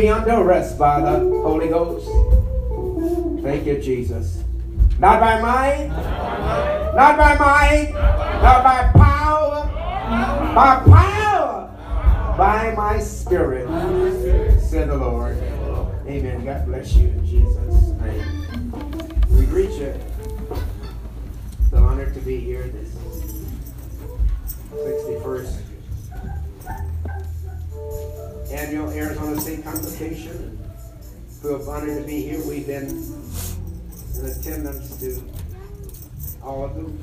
be under arrest by the Holy Ghost. Thank you, Jesus. Not by might, not by might, not by power, by power, by my spirit, said the Lord. Amen. God bless you in Jesus' name. We greet you. To be here. We've been in attendance to all of them.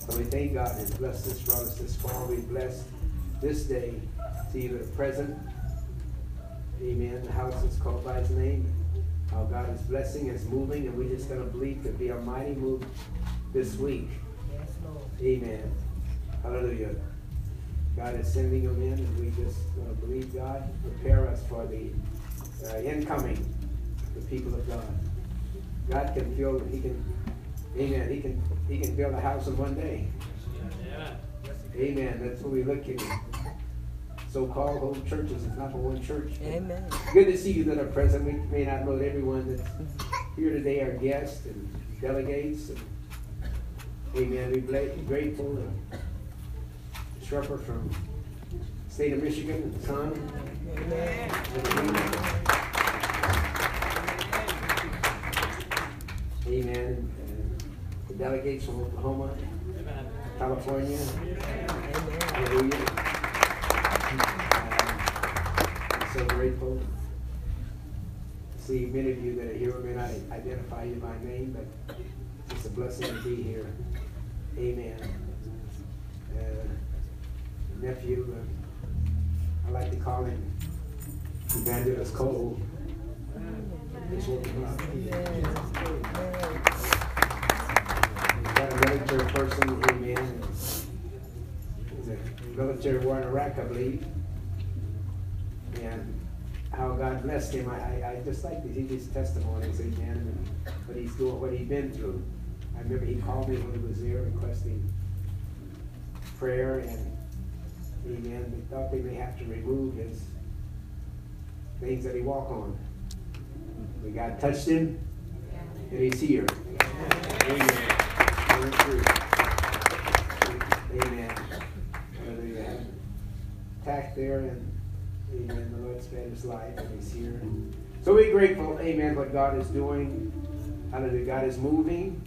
So we thank God has blessed us, brought us this far. We bless this day to the present. Amen. The house is called by his name. How God is blessing, is moving, and we're just going to believe to be a mighty move this week. Amen. Hallelujah. God is sending them in, and we just uh, believe God prepare us for the uh, incoming, the people of God. God can fill, He can, Amen. He can, He can build a house in one day. Amen. That's what we look at. So-called home churches. It's not for one church. Amen. Good to see you that are present. We may not know everyone that's here today, our guests and delegates. And, amen. We're grateful. And, Shrepper from state of Michigan and son. Amen. Amen. And the delegates from Oklahoma, California. Hallelujah. I'm so grateful to see many of you that are here. May not identify you by name, but it's a blessing to be here. Amen. Uh, nephew, uh, I like to call him Evangelist Cole. Just woke him up. A military war in Iraq, I believe. And how God blessed him. I, I, I just like to hear his testimonies, amen, and what he's doing, what he's been through. I remember he called me when he was there requesting prayer and Amen. They thought they may have to remove his things that he walked on. But God touched him, and he's here. Amen. Amen. Hallelujah. Attack there, and amen. The Lord spared his life, and he's here. So we're grateful, amen, what God is doing. Hallelujah. God is moving.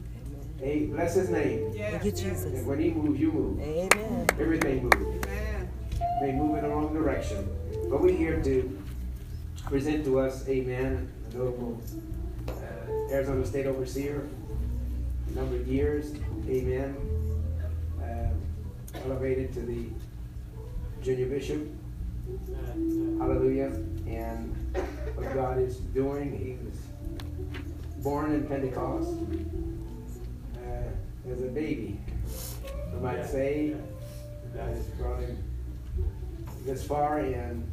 Hey, bless his name. Thank you, Jesus. And when he moves, you move. Amen. Everything moves. Amen. They move in the wrong direction. But we're here to present to us, amen, a notable uh, Arizona State Overseer, a number of years, amen, uh, elevated to the junior bishop. Hallelujah. And what God is doing, he was born in Pentecost uh, as a baby. I might say, God has brought him this far, and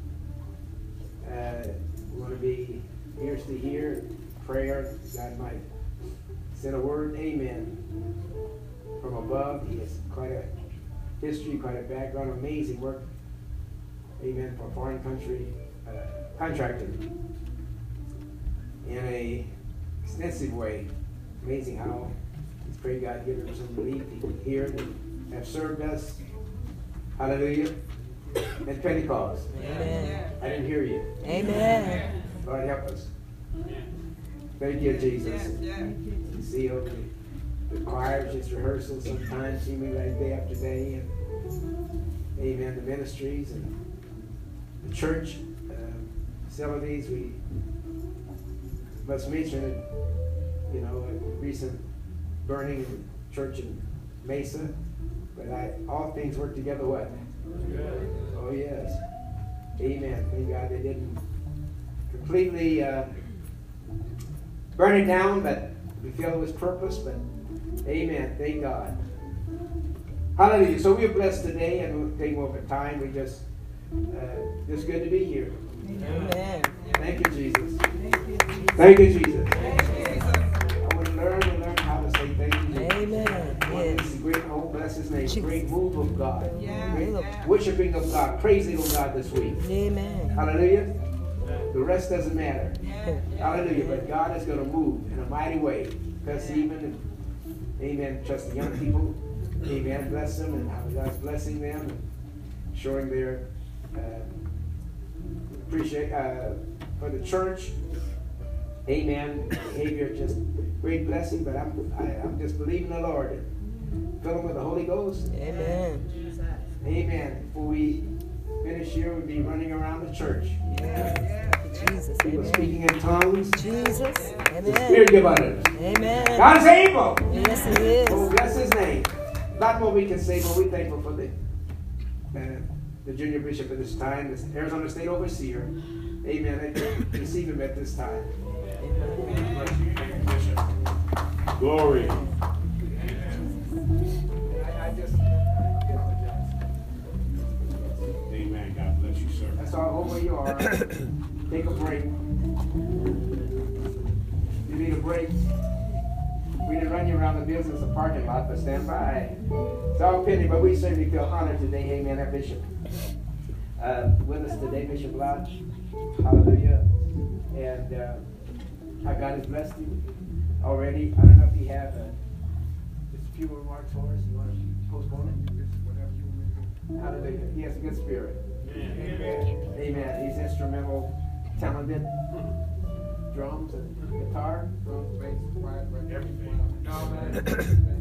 uh, we want to be ears to hear, prayer. God might send a word, amen, from above. He has quite a history, quite a background, amazing work, amen, for a foreign country uh, contractor in a extensive way. Amazing how he's prayed God give him some belief people here that have served us. Hallelujah and Pentecost. Amen. I didn't hear you. Amen. Lord, help us. Thank you, Jesus. You see over the, the choirs, just rehearsals sometimes, seeming like day after day. And, amen. The ministries and the church uh, facilities. We must mention, you know, a recent burning in church in Mesa. But I, all things work together what? Oh, yes. Amen. Thank God they didn't completely uh, burn it down, but we feel it was purpose. But amen. Thank God. Hallelujah. So we're blessed today, and we'll take more time. We just, uh, just good to be here. Amen. Thank you, Jesus. Thank you, Jesus. I want to learn and learn how to say thank you. Amen. Yes. Great whole blessing his name, Jesus. great move of God. Yeah, Great yeah. worshiping of God, praising of God this week. Amen. Hallelujah. The rest doesn't matter. Yeah, yeah. Hallelujah. But God is going to move in a mighty way. Bless even, amen, trust the young people. Amen. Bless them and how God's blessing them and showing their appreciate uh, for the church. Amen. Behavior just great blessing. But I'm I, I'm just believing the Lord. Fill them with the Holy Ghost. Amen. Amen. Before we finish here, we'll be running around the church. Jesus. People Amen. speaking in tongues. Jesus. The Spirit give utterance. Amen. God is able. Yes, He Oh, is. bless his name. Not what we can say, but we're thankful for uh, the junior bishop at this time, this Arizona State Overseer. Amen. I receive him at this time. Glory. I, I just, Amen. God bless you, sir. that's all over you are. Take a break. You need a break. We didn't run you around the business, the parking lot, but stand by. It's all pity, but we certainly feel honored today. Amen, our bishop. Uh, with us today, Bishop Lodge. Hallelujah. And uh, how God has blessed you already. I don't know if you have uh, just a few remarks for us. You want to postpone it? Whatever you want Hallelujah. He has a good spirit. Amen. Amen. He's instrumental, talented. Drums and guitar. Drums, bass, quiet, right, everything.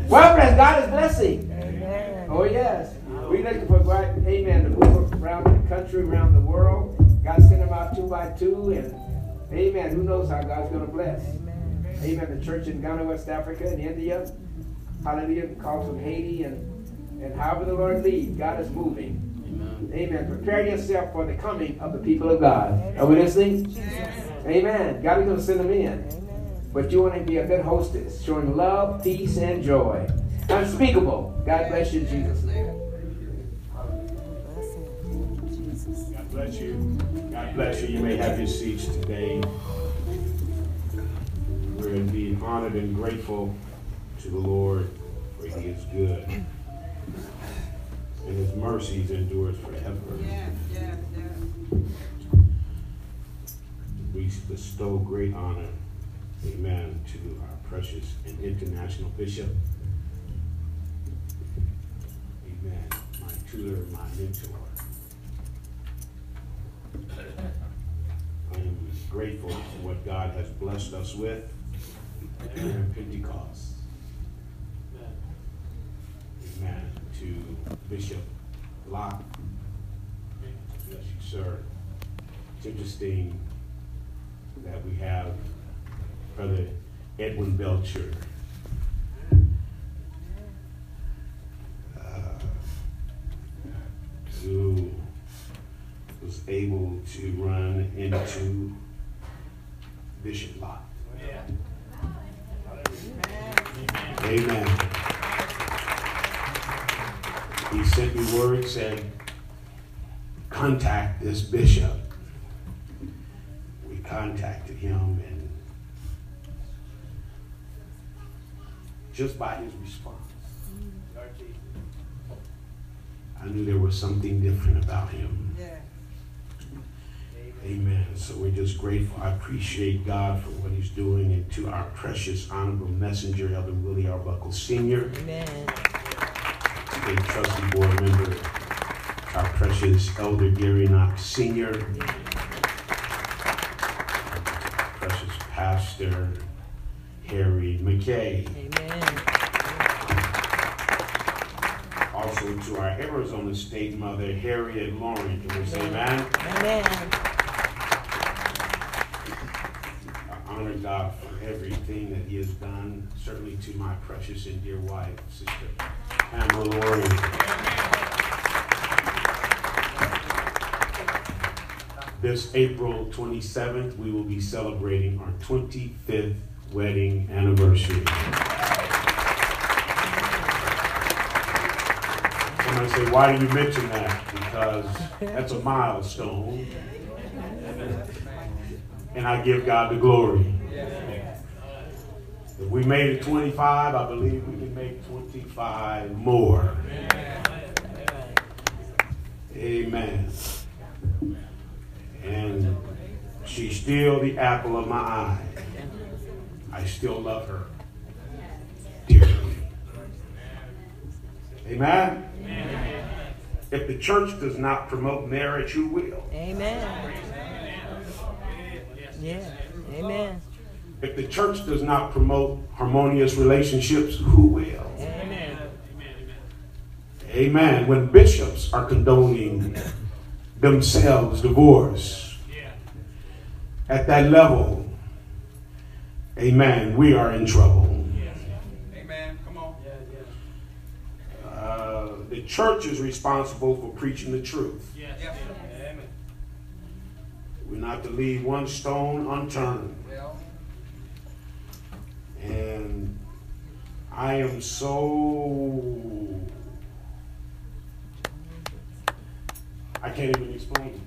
Well, bless God is blessing. Amen. Oh, yes. We're looking for God, amen, to move around the country, around the world. God sent them out two by two, and amen. Who knows how God's going to bless? Amen. Amen. The church in Ghana, West Africa, and India. Hallelujah. Calls from Haiti, and, and however the Lord leads, God is moving. Amen. Prepare yourself for the coming of the people of God. Are we listening? Amen. God is going to send them in. But you want to be a good hostess, showing love, peace, and joy. Unspeakable. God bless you in Jesus' bless you. God bless you. You may have your seats today. We're indeed honored and grateful to the Lord, for He is good. And His mercies endures forever. Yeah, yeah, yeah. We bestow great honor, amen, to our precious and international bishop. Amen. My tutor, my mentor. I am grateful for what God has blessed us with during Pentecost. Amen. To Bishop Locke. Bless you, sir. It's interesting that we have Brother Edwin Belcher. uh, Who was able to run into Bishop Locke. Amen. He sent me word, said, contact this bishop. We contacted him and just by his response, I knew there was something different about him. Yeah. Amen. So we're just grateful. I appreciate God for what he's doing and to our precious honorable messenger, Elder Willie Arbuckle Sr. Amen. a trustee board member, our precious Elder Gary Knox Sr., precious Pastor Harry McKay, Amen. also to our Arizona State Mother Harriet Lauren. Can we say amen? Amen. God for everything that He has done, certainly to my precious and dear wife, Sister Pamela Lauren. This April 27th, we will be celebrating our 25th wedding anniversary. Somebody say, why do you mention that? Because that's a milestone. And I give God the glory. If we made it 25, I believe we can make 25 more. Amen. And she's still the apple of my eye. I still love her dearly. Amen. If the church does not promote marriage, who will? Amen. Yeah. Amen. If the church does not promote harmonious relationships, who will? Amen. Amen. When bishops are condoning themselves divorce at that level, amen, we are in trouble. Amen. Come on. Uh, the church is responsible for preaching the truth. Yes. We're not to leave one stone unturned. Well, And I am so. I can't even explain it.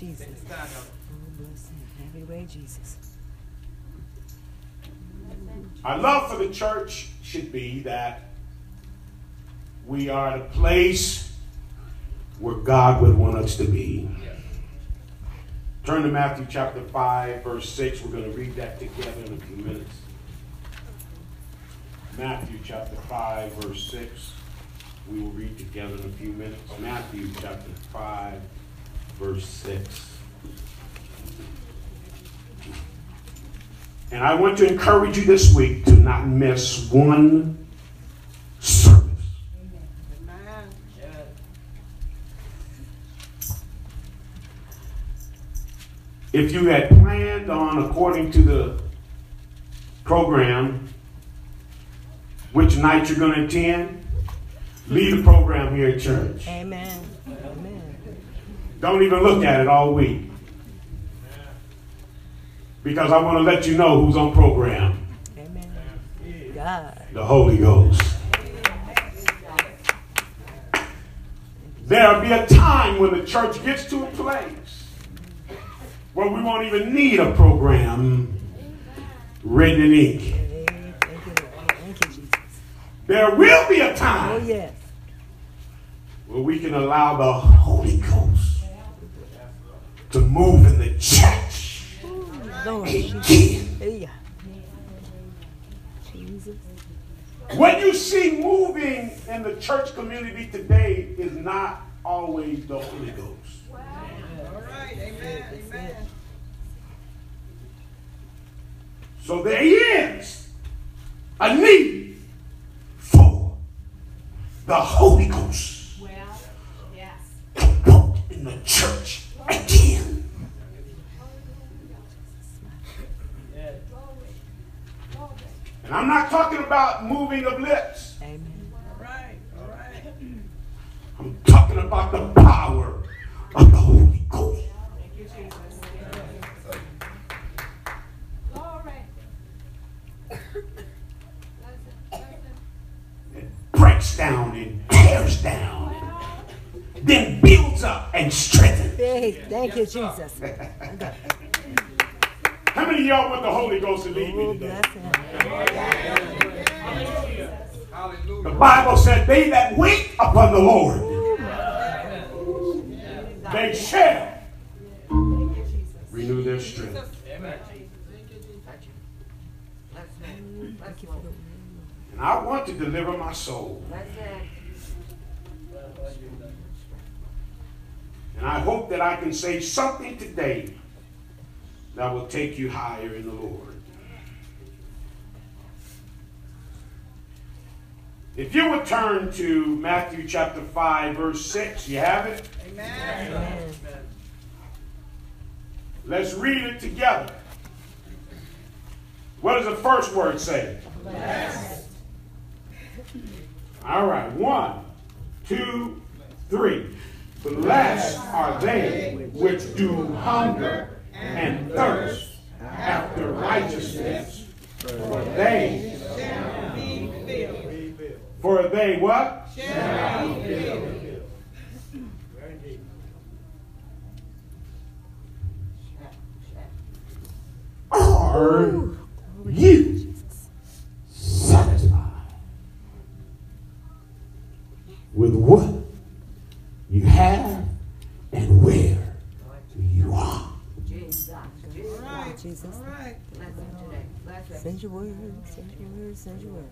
Jesus. stand up. Bless him. Have way, Jesus. Our love for the church should be that we are the place where God would want us to be. Turn to Matthew chapter 5, verse 6. We're going to read that together in a few minutes. Matthew chapter 5, verse 6. We will read together in a few minutes. Matthew chapter 5, verse 6. And I want to encourage you this week to not miss one. Amen. If you had planned on, according to the program, which night you're going to attend, leave the program here at church. Amen. Amen. Don't even look at it all week. Because I want to let you know who's on program Amen. God. the Holy Ghost. There'll be a time when the church gets to a place where we won't even need a program written in ink. Hey, thank you, Lord. Thank you, Jesus. There will be a Oh, time yes. where we can allow the Holy Ghost to move in the church again. What you see moving in the church community today is not always the Holy Ghost. All right. Amen. Amen. So there is a need for the Holy Ghost Well, yes. to walk in the church again. And I'm not talking about moving of lips. Amen. All right. All right. I'm talking about the power of the Holy Ghost. Thank you, Jesus. It breaks down and tears down, then builds up and strengthens. Thank you, Jesus. How many of y'all want the Holy Ghost to lead me Oh, today? The. Bible said, They that wait upon the Lord, they shall renew their strength. And I want to deliver my soul. And I hope that I can say something today that will take you higher in the Lord. If you would turn to Matthew chapter 5, verse 6, you have it? Amen. Let's read it together. What does the first word say? Blessed. All right, one, two, three. Blessed are they which do hunger and thirst after righteousness, for they, shall Be filled. for they what? Shall be filled. Are you satisfied with what you have and where you are. Jesus. All right. Send your word, send your word, send your word.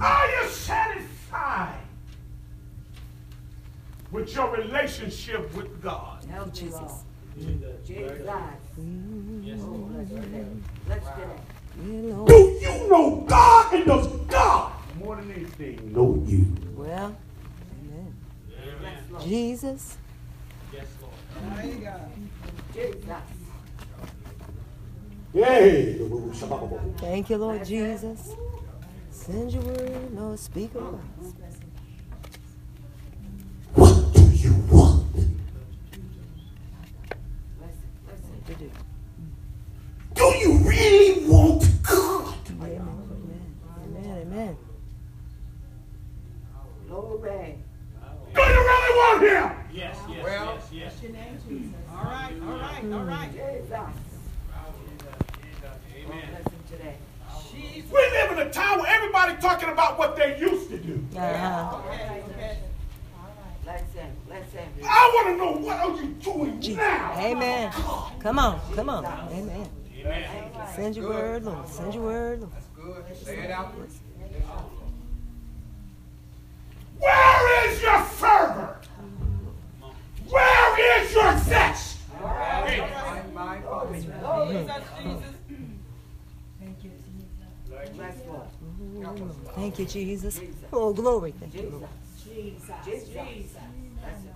Are you mm-hmm. satisfied with your relationship with God? Jesus. Yeah, Lord. Do you know God and does God more than anything know you? Well, amen. Jesus. Mighty God. Yay! Thank you, Lord Jesus. Send your word, Lord. Speak of us. To do. Do you really want God? Amen. Amen. Amen. Do you really want Him? Yes, yes, Well. yes, yes. All right. All right. All right. Amen. Jesus. We live in a time where everybody talking about what they used to do. Uh-huh. Okay. Okay. I want to know what are you doing now? Amen. Come on. Come on. Amen. Amen. Send your word, Lord. Send your word, Lord. Good. Say it out. Where is your fervor? Where is your zest? My, my, my. Jesus. Jesus. Thank you, Jesus. Oh, glory. Thank you, Lord.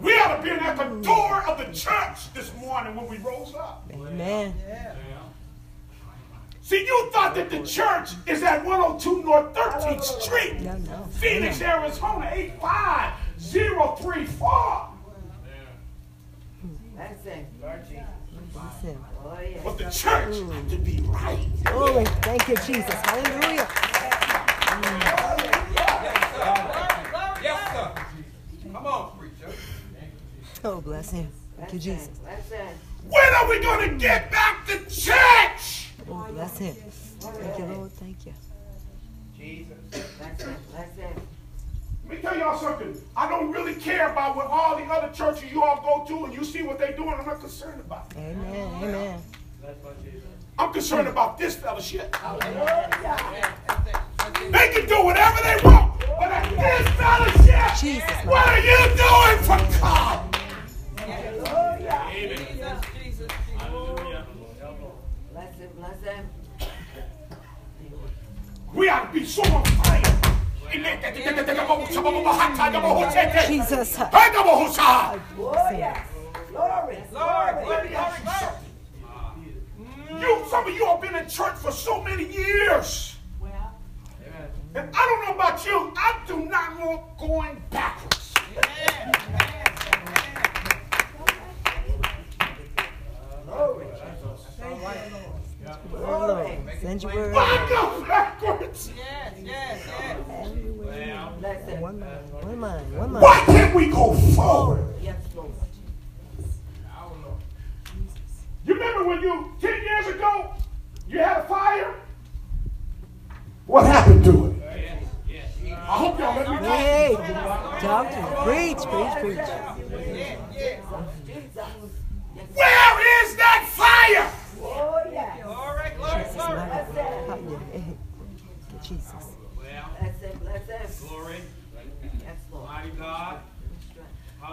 We ought to be at the door of the church this morning when we rose up. Amen. See, you thought that the church is at 102 North 13th Street, No, no. Phoenix, Arizona, 85034. Listen. But the church had to be right. Glory. Thank you, Jesus. Hallelujah. Oh, bless him. Thank you, Jesus. When are we going to get back to church? Oh, bless him. Thank you, Lord. Thank you. Jesus. Let me tell y'all something. I don't really care about what all the other churches you all go to and you see what they're doing. I'm not concerned about it. Amen. Amen. I'm concerned about this fellowship. They can do whatever they want, but at this fellowship, Jesus. what are you doing for God? Jesus. Jesus. We ought to be so on fire. Jesus. Glory. Glory. Glory. Glory. You, some of you have been in church for so many years. And I don't know about you, I do not want going backwards. Lord. Send your word. Why go backwards? Yes. Yes. Yes. One mind. One mind. One mind. Why can't we go forward? Oh, yes You remember when you, 10 years ago, you had a fire? What happened to it? I hope y'all let me talk. Hey, talk to me. Preach, preach, preach. Where is that fire? Glory. Glory. Jesus, my Glory. God. Hallelujah. Thank you, Jesus. Glory. Mighty God.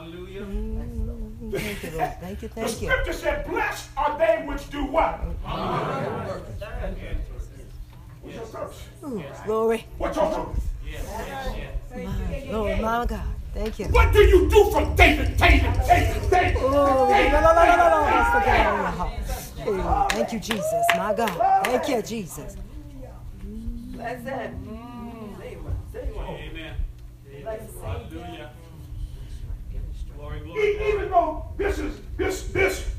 Hallelooah. Mm, Thank you, Lord. Thank you, The thank you. scripture said, blessed are they which do what? What's your curse? Ooh, glory. What's your curse? My Lord, my God. Thank you. What do you do for David, David, David, David? Oh, no, no, no, no, no, no. Let's forget all your heart. Hey, Thank you, Jesus. My God. Thank you, Jesus. Amen. Even though this is this this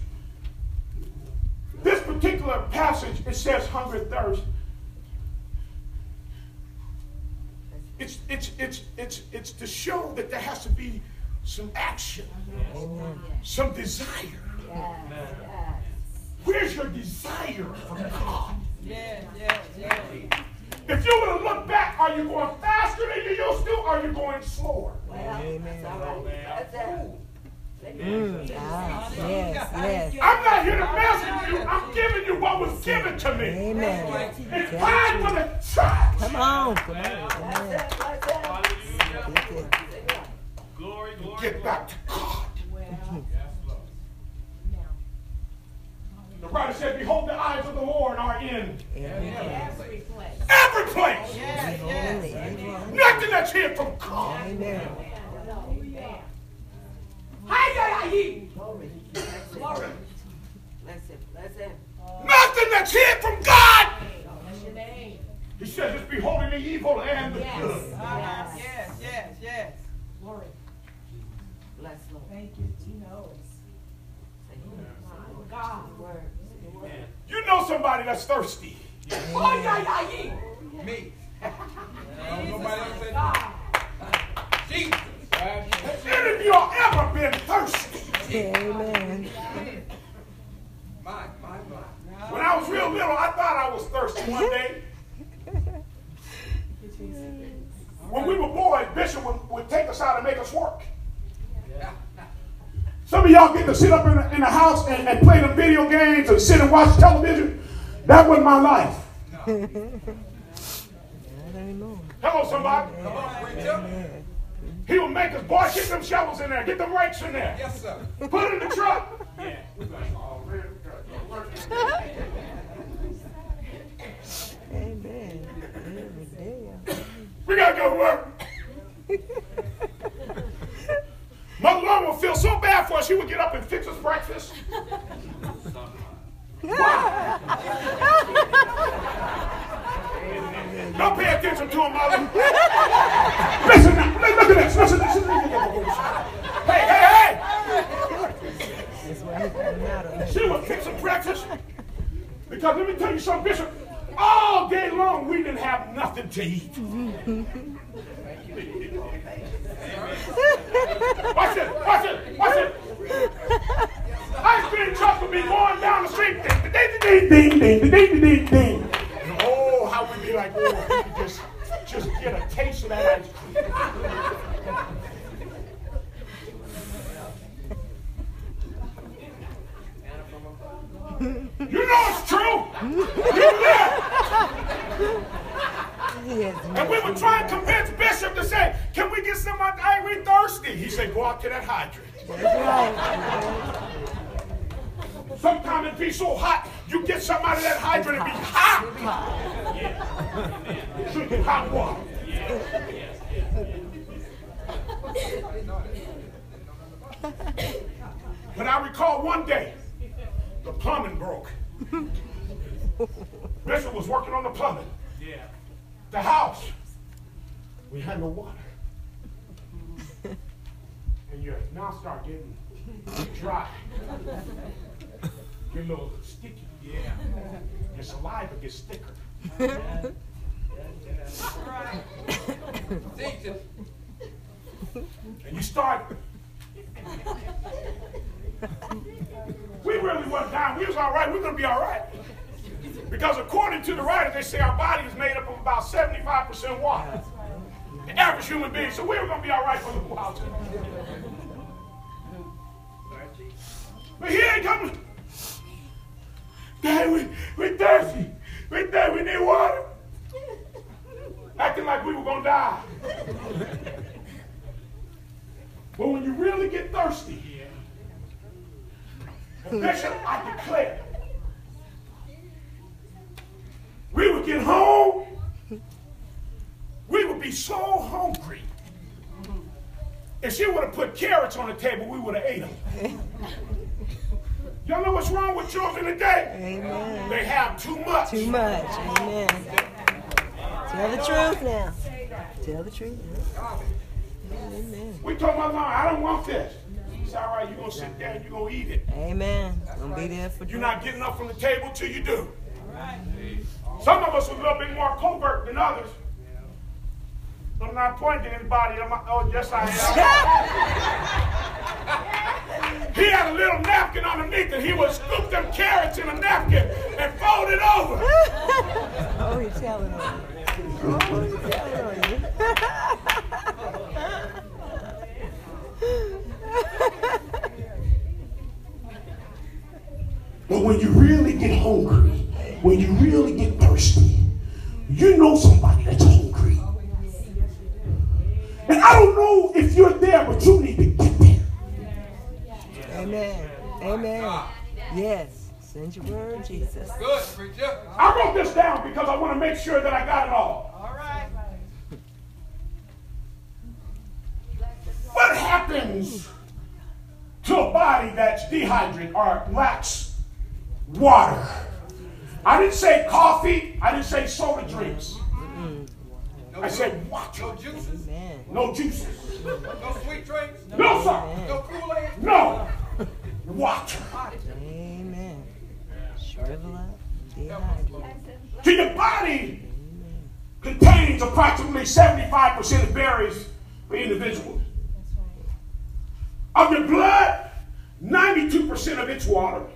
this particular passage, it says hunger and thirst. It's it's it's it's it's to show that there has to be some action, some desire. Where's your desire from God? If you were to look back, are you going faster than you used to, or are you going slower? Amen. Mm, ah, yes, yes. I'm not here to mess with you. I'm giving you what was given to me. Amen. It's time for the church. Come on, come on. Amen. Hallelujah. Get it. Glory, glory, Get back to God. The writer said, Behold, the eyes of the Lord are in Every place. every place. Yes, yes. Nothing that's hid from God. Amen. Nothing that's hid from God. Bless your name. He says it's beholding the evil and the Yes. good. Uh-huh. Yes, yes, yes. Glory. Bless Lord. Thank you. He knows. God. You know somebody that's thirsty. Me. Nobody else said God. Jesus. Any of y'all ever been thirsty? Amen. My, my, my. When I was real little, I thought I was thirsty one day. When we were boys, Bishop would, would take us out and make us work. Some of y'all get to sit up in the, in the house and, and play the video games and sit and watch television. That wasn't my life. Hello, somebody. Come on, preacher. Amen. He would make us, boy, get them shovels in there, get them rakes in there, Yes, sir. put it in the truck. Yeah. Amen. Every day. We gotta go to work. Mother Lauren would feel so bad for us, she would get up and fix us breakfast. Don't pay attention to him, mother. listen now. Look at this. Listen, listen. Hey, hey, hey. She would fix some breakfast. Because let me tell you something, Bishop. All day long, we didn't have nothing to eat. Watch it, watch it, watch it. Ice cream truck would be going down the street. Ding, ding, ding, ding, ding, ding, ding, ding. Like, oh, could just, just get a taste of that ice cream. You know it's true. You And we were trying to convince Bishop to say, can we get some of that? we thirsty. He said, go out to that hydrant. Sometimes it be so hot, you get some out of that hydrant and be hot. Drinking hot water. But I recall one day, the plumbing broke. Bishop was working on the plumbing. Yeah. The house, we had no water. And your mouth start getting dry. Get a little sticky. Yeah. Your saliva gets thicker. Jesus. And you start. we really wasn't down. We was all right. We're going to be all right. Because according to the writer, they say our body is made up of about 75% water. The average human being. So we were going to be all right for a little while. But here they come. Dad, we, we thirsty. We thirsty. We need water. Acting like we were going to die. But when you really get thirsty, Bishop, I declare, we would get home, we would be so hungry. If she would have put carrots on the table, we would have ate them. Y'all know what's wrong with children today? Amen. They have too much. Too much. Amen. Tell the truth now. Tell the truth. Amen. We told my mom, I don't want this. Said, all right, you're going to sit down, you're going to eat it. Amen. Gonna be there for You're not getting up from the table till you do. Some of us are a little bit more covert than others. I'm not pointing to anybody. I'm, oh, yes, I am. he had a little napkin underneath it. He would scoop them carrots in a napkin and fold it over. Oh, he's telling on you. Oh, he's telling on But when you really get hungry, when you really get thirsty, you know somebody that's hungry. And I don't know if you're there, but you need to get there. Amen. Amen. Yes. Send your word, Jesus. Good, preacher. I wrote this down because I want to make sure that I got it all. All right. What happens to a body that's dehydrated or lacks water? I didn't say coffee. I didn't say soda drinks. I said water. No juices, Amen. No juices. no sweet drinks, No, sir. no Kool-Aid. No. Water. Amen. Shrivel up. Dehydrated. See, the body contains approximately 75% of berries for individuals. Of your blood, 92% of it's water.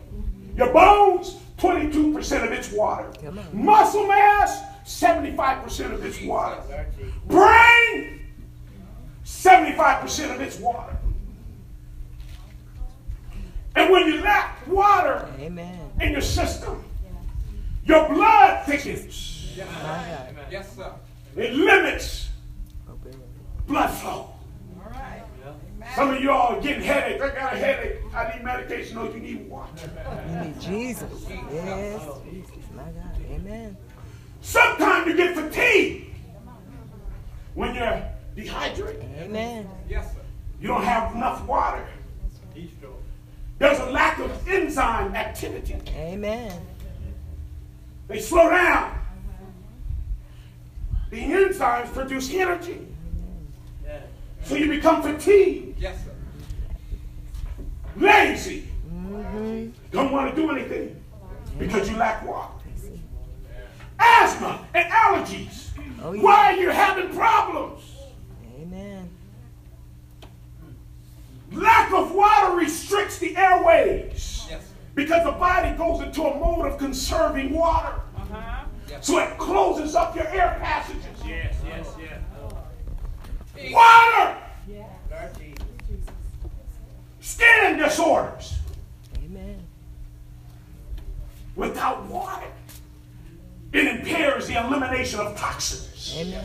Your bones, 22% of it's water. Muscle mass, 75% of it's water. Brain, 75% of it's water. And when you lack water Amen. in your system, your blood thickens. My Yes, sir. It limits blood flow. Some of y'all are getting headaches. I got a headache. I need medication. No, you need water. You need Jesus. Yes. Jesus. My God. Amen. Sometimes you get fatigued when you're dehydrated. Amen. Yes, sir. You don't have enough water. There's a lack of enzyme activity. Amen. They slow down. The enzymes produce energy. So you become fatigued, Yes, sir. lazy, Mm-hmm. don't want to do anything because you lack water. Asthma and allergies. Oh, yeah. Why are you having problems? Amen. Lack of water restricts the airways Yes, because the body goes into a mode of conserving water. Uh-huh. So it closes up your air passages. Yes, yes, yes. Water! Skin disorders. Amen. Without water, it impairs the elimination of toxins. Amen.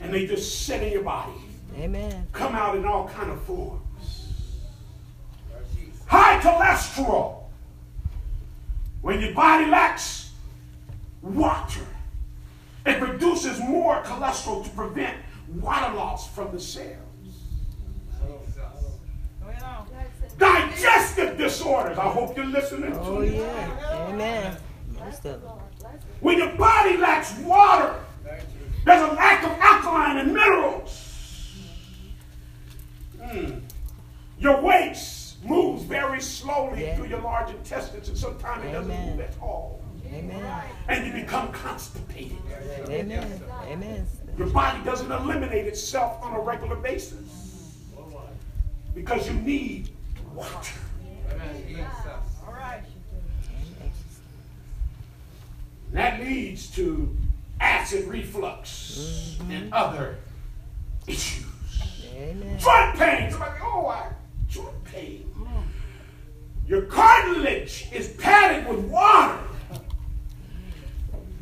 And they just sit in your body, Amen. come out in all kind of forms. High cholesterol. When your body lacks water, it produces more cholesterol to prevent water loss from the cells. Digestive disorders. I hope you're listening to Oh, me. yeah. Amen. Most of them. When your body lacks water, there's a lack of alkaline and minerals. Mm. Your waste moves very slowly Yeah. through your large intestines, and sometimes it doesn't move at all. Amen. And you become constipated. Amen. Amen. Your body doesn't eliminate itself on a regular basis because you need water. Jesus. All right. And that leads to acid reflux mm-hmm. and other issues. Amen. Joint pain. Somebody, oh, I joint pain. Your cartilage is padded with water.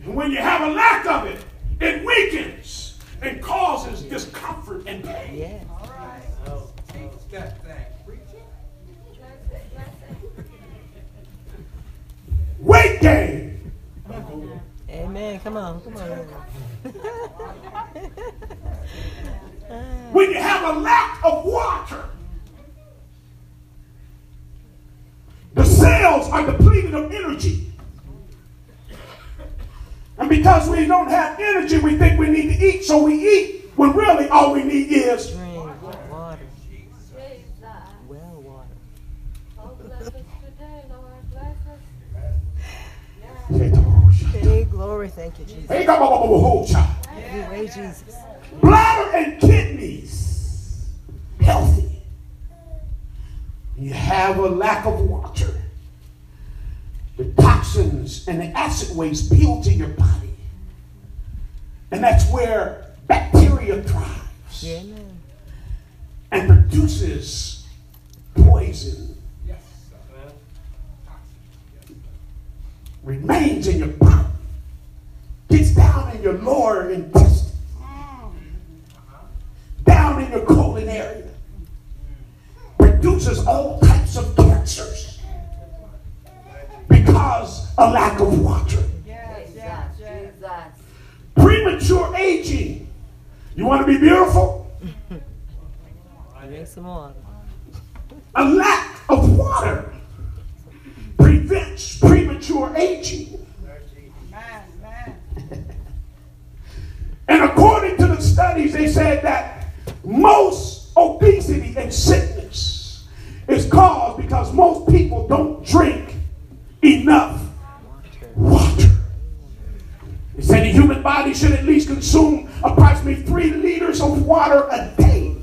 And when you have a lack of it, it weakens and causes discomfort and pain. Yeah. All right. Oh. Teach that thing. Preach. Weight gain. Amen. Come on. Come on. When you have a lack of water, the cells are depleted of energy. And because we don't have energy, we think we need to eat, so we eat when really all we need is Drink water. Jesus. Well water. Oh, bless us today, Lord. Bless us. Hey, glory. Thank you, Jesus. Hey, come on, hold, child. You way, Jesus. Bladder and kidneys healthy. You have a lack of water, the toxins and the acid waste build to your body. And that's where bacteria thrives Yeah, man. and produces poison. Yes. Remains in your body, gets down in your lower intestine, down in your colon area, produces all types of cancers because a lack of water. Premature aging. You want to be beautiful? Drink some more. A lack of water prevents premature aging. Man, man. And according to the studies, they said that most obesity and sickness is caused because most people don't drink enough water. They said the human body should at least consume approximately three liters of water a day.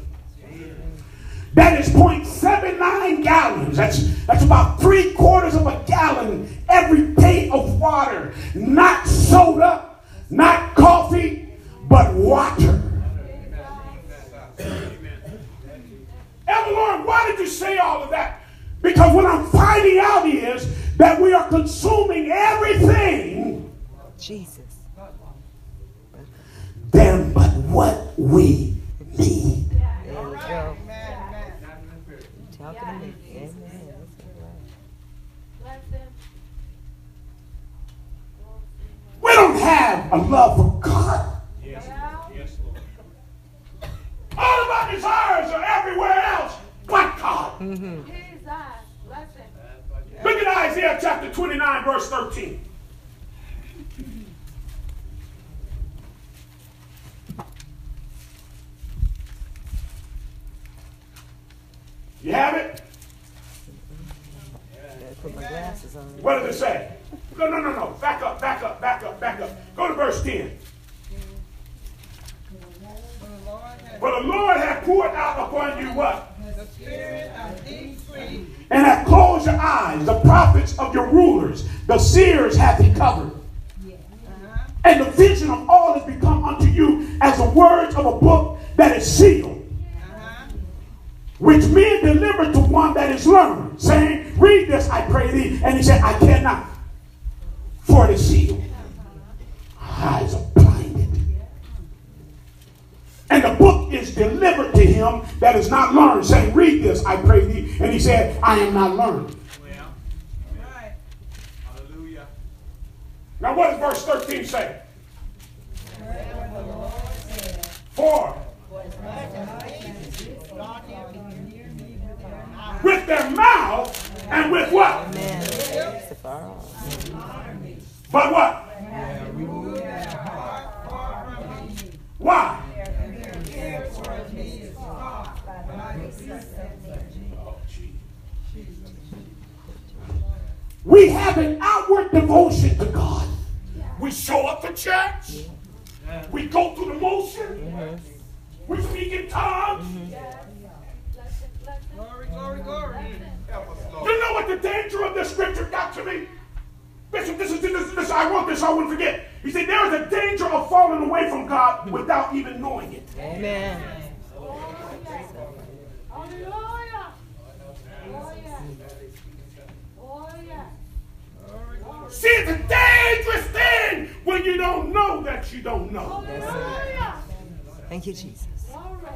That is 0.79 gallons. That's, that's about three quarters of a gallon every day of water. Not soda, not coffee, but water. Elder Lord, why did you say all of that? Because what I'm finding out is that we are consuming everything Jesus. than but what we need. There you go. Man, man. Talking to me. Amen. That's all right. Bless him. We don't have a love for God. Yes. Yeah. Yes, Lord. Our desires are everywhere else but God. Him. Look at Isaiah chapter 29, verse 13. You have it? Put my glasses on. What does it say? No, no, no, no. Back up, back up, back up, back up. Go to verse 10. For the Lord has For the Lord hath poured out upon you what? the spirit of increase. And hath closed your eyes, the prophets of your rulers, the seers hath he covered. Uh-huh. And the vision of all has become unto you as the words of a book that is sealed, Uh-huh. which men deliver to one that is learned, saying, Read this, I pray thee. And he said, I cannot, that is not learned, saying, Read this, I pray thee. And he said, I am not learned. Well, Right. hallelujah. Now, what does verse 13 say? For with their mouth and with what? Amen. It's the far off. But what? Why? We have an outward devotion to God. We show up to church. We go through the motion. We speak in tongues. Bless him. Bless him. Glory, glory, glory. Help us, Lord. You know what the danger of this scripture got to me? Bishop, this is this, this, I wrote this, I wouldn't forget. He said there is a danger of falling away from God without even knowing it. Amen. Hallelujah. Oh, yeah. Oh, yeah. See, it's a dangerous thing when you don't know that you don't know. Hallelujah. Thank you, Jesus. Glory.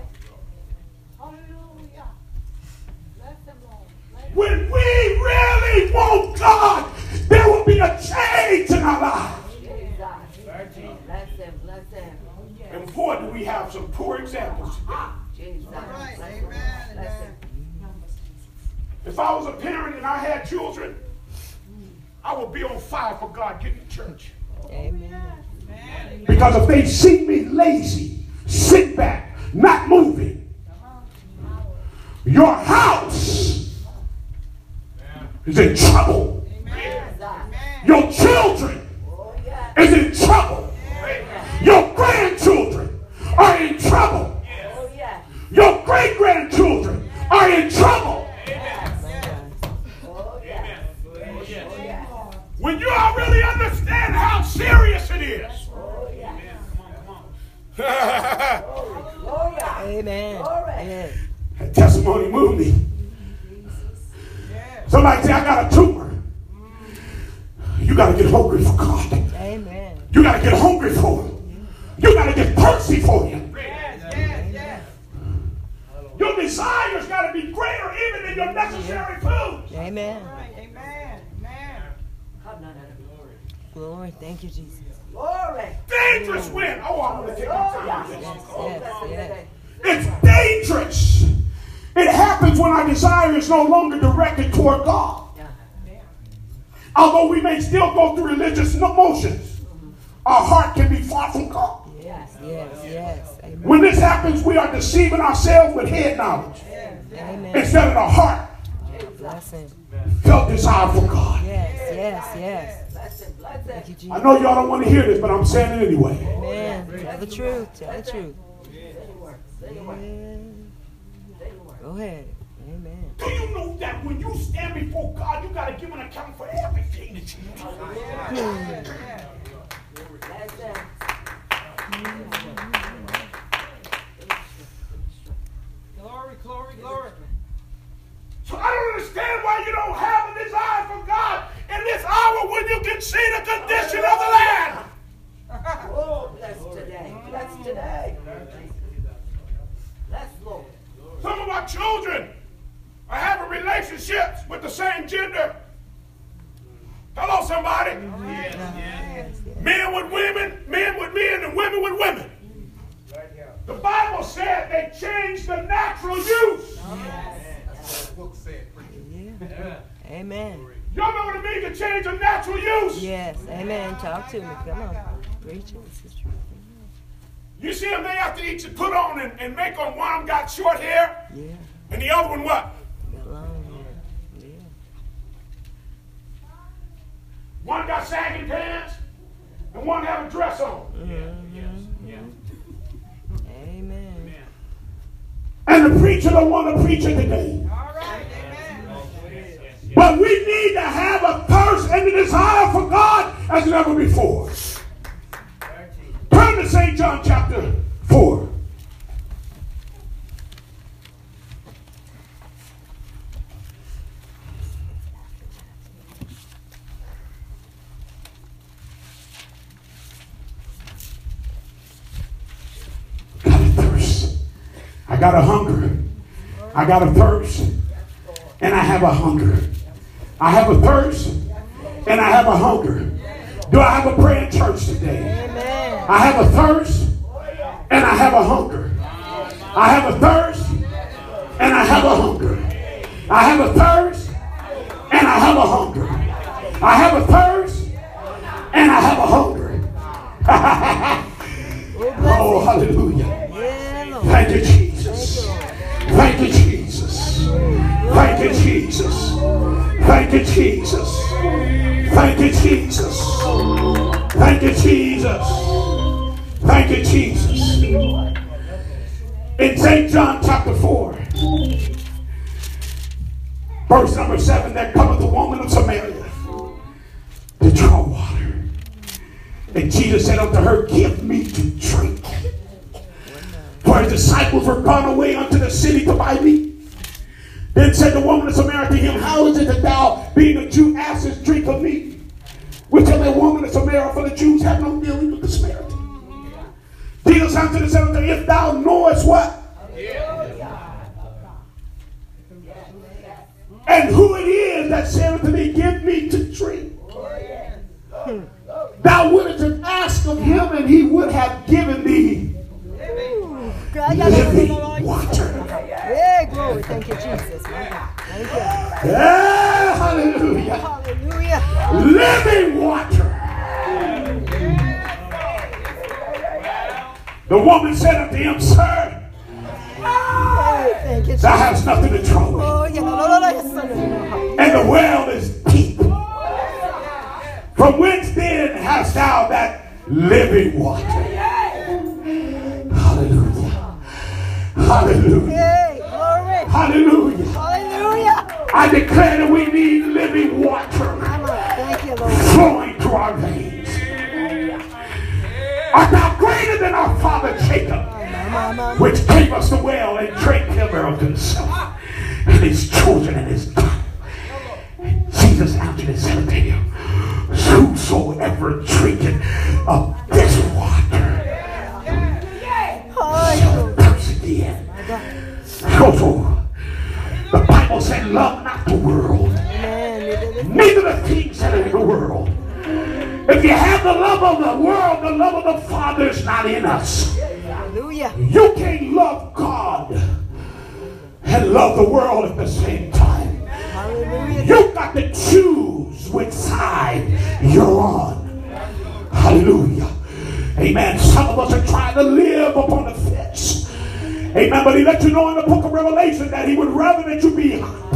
Hallelujah. Bless him, Lord. When we really want God, there will be a change in our lives. Jesus. Bless him, bless him. And boy, do we have some poor examples today. Jesus. Right. Bless him, Amen. bless him. Amen. If I was a parent and I had children, I will be on fire for God getting to church. Amen. Because if they see me lazy, sit back, not moving, your house is in trouble. Your children is in trouble. Your grandchildren are in trouble. Your great grandchildren are in trouble. when you all really understand how serious it is. Oh, yeah. oh, yeah. Amen. Amen. That testimony moved me. Somebody say, I got a tumor. You got to get hungry for God. Amen. You got to get hungry for Him. You got to get thirsty for Him. Your desires got to be greater even than your necessary food. Amen. Amen. Glory. Thank you, Jesus. Glory. Dangerous when? Oh, I'm going to take my time with this. Yes, yes. It's dangerous. It happens when our desire is no longer directed toward God. Although we may still go through religious motions, our heart can be far from God. Yes, yes, yes. Amen. When this happens, we are deceiving ourselves with head knowledge Amen. instead of the heart Bless him. Felt desire for God. Yes, yes, yes. Bless him. Bless. Thank you, Jesus. I know y'all don't want to hear this, but I'm saying it anyway. Amen. Tell the truth. Tell the truth. Say your word. Say your word. Say your word. Go ahead. Amen. Do you know that when you stand before God, you got to give an account for everything that you do? Yes, yes. Bless him. Glory, glory, glory. So I don't understand why you don't have a desire for God in this hour when you can see the condition of the land. Oh, bless today. Bless today. Bless Lord. Some of our children are having relationships with the same gender. Hello, somebody. Yes, yes. Men with women, men with men, and women with women. The Bible said they changed the natural use. Preacher. Yeah. Amen. Y'all know what it means to change a natural use? Yes. Amen. Talk to me. Come on. Preach it. This is true. You see them, they after each put on and, and make on one got short hair, Yeah. and the other one what? Got long hair. Yeah. One got sagging pants, and one have a dress on. Mm-hmm. Yeah, yeah, yeah. Amen. And the preacher don't want to preach it today. But we need to have a thirst and a desire for God as never before. Turn to St. John chapter 4. Got a thirst. I got a hunger. I got a thirst. And I have a hunger. I have a thirst. And I have a hunger. Do I have a prayer in church today? I have a thirst and I have a hunger. I have a thirst and I have a hunger. I have a thirst and I have a hunger. I have a thirst and I have a hunger. oh, hallelujah. Thank you, Jesus. Thank you, Jesus. Thank you, Jesus. Thank you, Jesus. Thank you, Jesus. Thank you, Jesus. Thank you, Jesus. In St. John chapter 4, verse number 7, there cometh the woman of Samaria to draw water. And Jesus said unto her, Give me to drink. For his disciples were gone away unto the city to buy meat. Then said the woman of Samaria to him, How is it that thou, being a Jew, askest drink of me? Which of the woman of Samaria, for the Jews have no dealing with the Samaritan. Jesus answered and said If thou knowest what? And who it is that said unto thee, Give me to drink. Thou wouldst have asked of him, and he would have given thee living water. Yeah, glory. Thank you, Jesus. Thank you. Yeah, hallelujah. Hallelujah. Living water. The woman said unto him, Sir, thank you, thou hast nothing to draw with, Oh, and the well is deep. From whence then hast thou that living water? Hallelujah. Hey. Hallelujah. Hallelujah. I declare that we need living water Thank you, Lord. flowing through our veins. Art thou greater than our father Jacob? which gave us the well and drank thereof himself and his children and his God. Jesus answered and said unto him, Whosoever drinketh of So, the Bible said, Love not the world, neither the things that are in the world. If you have the love of the world, the love of the Father is not in us. Hallelujah. You can't love God and love the world at the same time. Hallelujah. You've got to choose which side you're on. Hallelujah. Amen. Some of us are trying to live upon the fence. Amen. But he let you know in the book of Revelation that he would rather that you be hot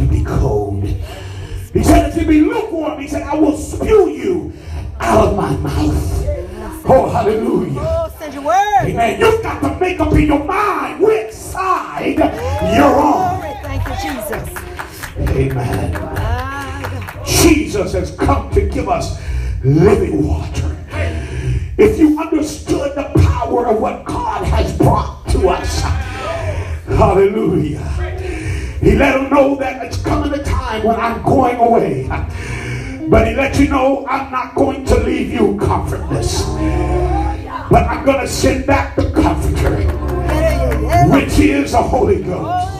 you be cold. He said, if you be lukewarm, he said, I will spew you out of my mouth. Oh, hallelujah. Oh, send your word. Amen. You've got to make up in your mind which side you're on. Glory. Thank you, Jesus. Amen. Ah, Jesus has come to give us living water. If you understood the power of what God has brought to us, hallelujah. He let them know that it's coming a time when I'm going away. But he let you know I'm not going to leave you comfortless. But I'm going to send back the comforter, which is the Holy Ghost.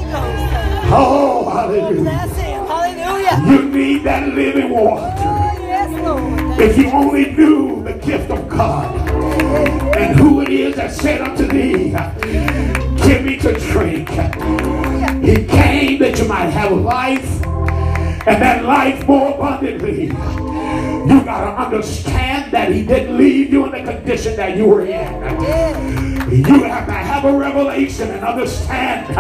Oh, hallelujah. Hallelujah. You need that living water. If you only knew the gift of God and who it is that said unto thee, Give me to drink. He came that you might have life and that life more abundantly. You got to understand that He didn't leave you in the condition that you were in. You have to have a revelation and understand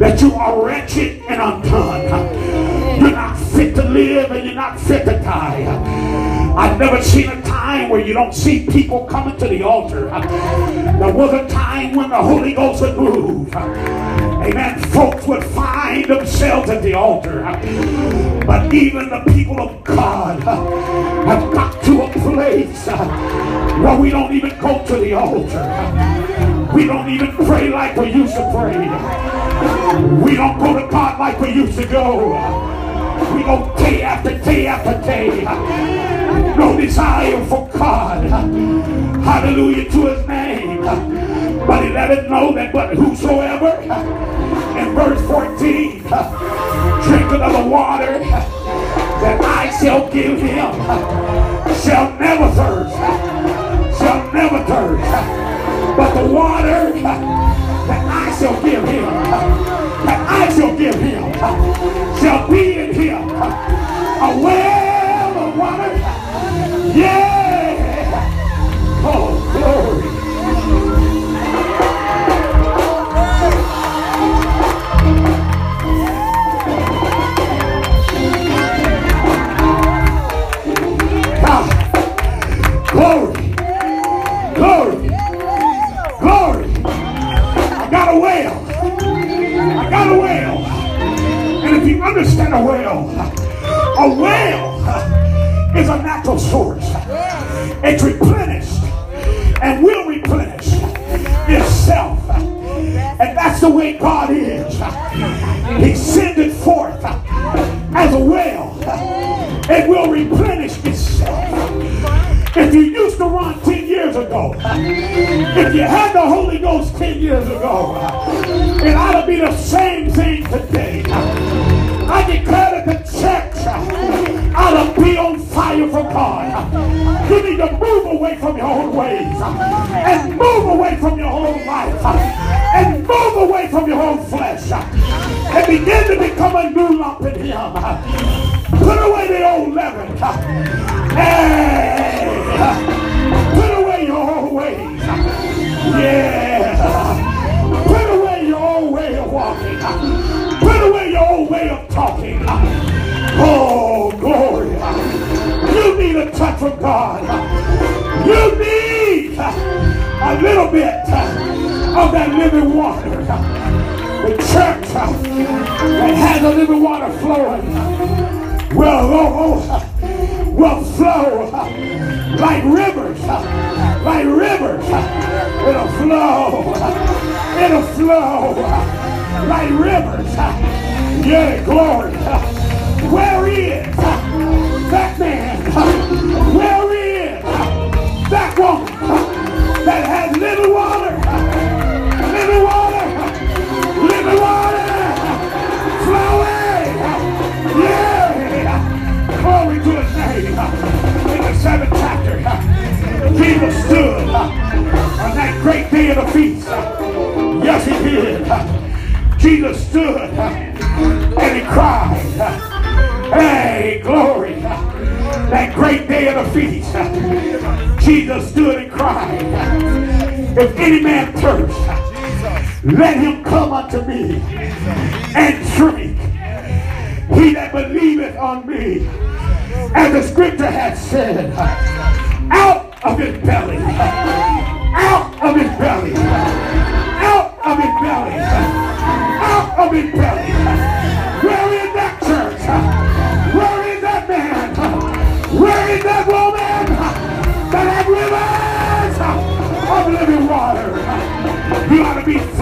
that you are wretched and undone. You're not fit to live and you're not fit to die. I've never seen a time where you don't see people coming to the altar. There was a time when the Holy Ghost would move. Amen. Folks would find themselves at the altar. But even the people of God have got to a place where we don't even go to the altar. We don't even pray like we used to pray. We don't go to God like we used to go. We go day after day after day. No desire for God. Hallelujah to his name. But he let it know that but whosoever in verse 14 drinketh of the water that I shall give him shall never thirst. Shall never thirst. But the water that I shall give him, that I shall give him, shall be in a well of water. Yeah.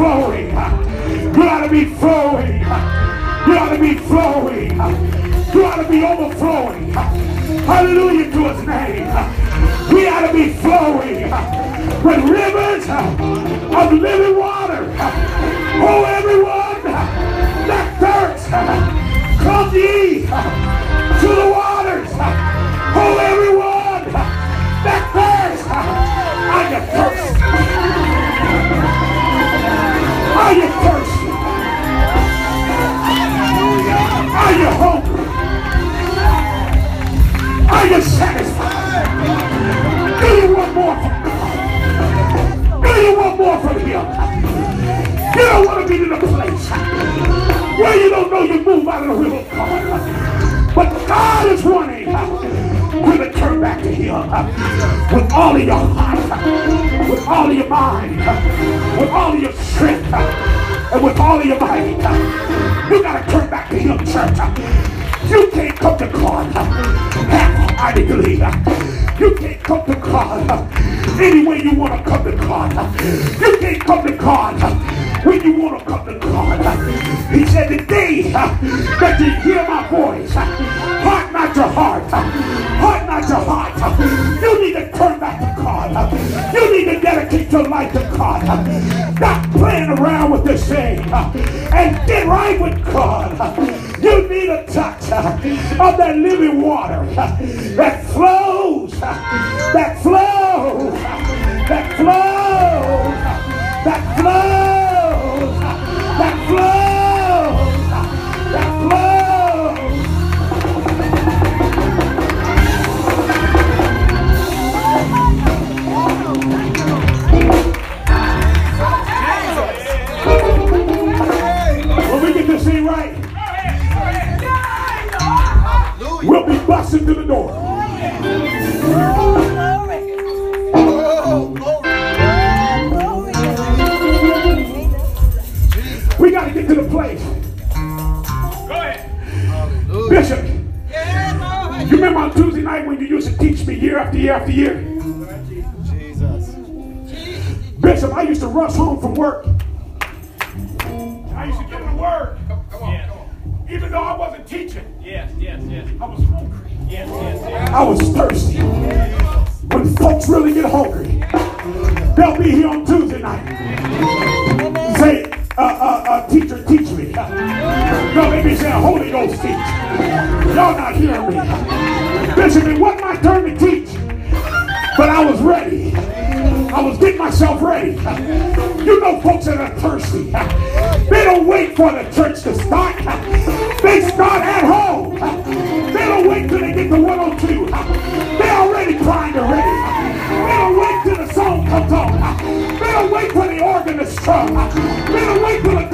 Flowing. You ought to be flowing. You ought to be flowing. You ought to be overflowing. Hallelujah to his name. We ought to be flowing with rivers of living water. Oh, everyone that thirsts, come ye to the waters. Oh, everyone that thirsts, I you thirsty? Are you thirsty? Are you hungry? Are you satisfied? Do you want more from God? Do you want more from Him? You don't want to be in a place where you don't know you move out of the will of God. But God is wanting you to turn back to Him uh, with all of your heart, uh, with all of your mind, uh, with all of your strength, and with all of your might. You got to turn back to Him, church. You can't come to God half-heartedly. You can't come to God any way you want to come to God. You can't come to God when you want to come to God. He said, the day that you hear my voice, heart not your heart, heart not your heart. You need to turn back to God. You need to dedicate your life to God. Stop playing around with this thing and get right with God. You need a touch of that living water that flows, that flows, that flows, that flows, we'll be through the door. We got to get to the place. Go ahead. Bishop, you remember on Tuesday night when you used to teach me year after year after year? Bishop, I used to rush home from work. I was thirsty. When folks really get hungry, they'll be here on Tuesday night. Say, uh, uh, uh, teacher, teach me. No, they be saying, Holy Ghost teach. Y'all not hearing me. Bishop, it wasn't my turn to teach, but I was ready. I was getting myself ready. You know folks that are thirsty. They don't wait for the church to start. They start don't to 102. They're already primed and ready. Wait till the song comes on. Don't wait till the organ to strum. Don't wait till the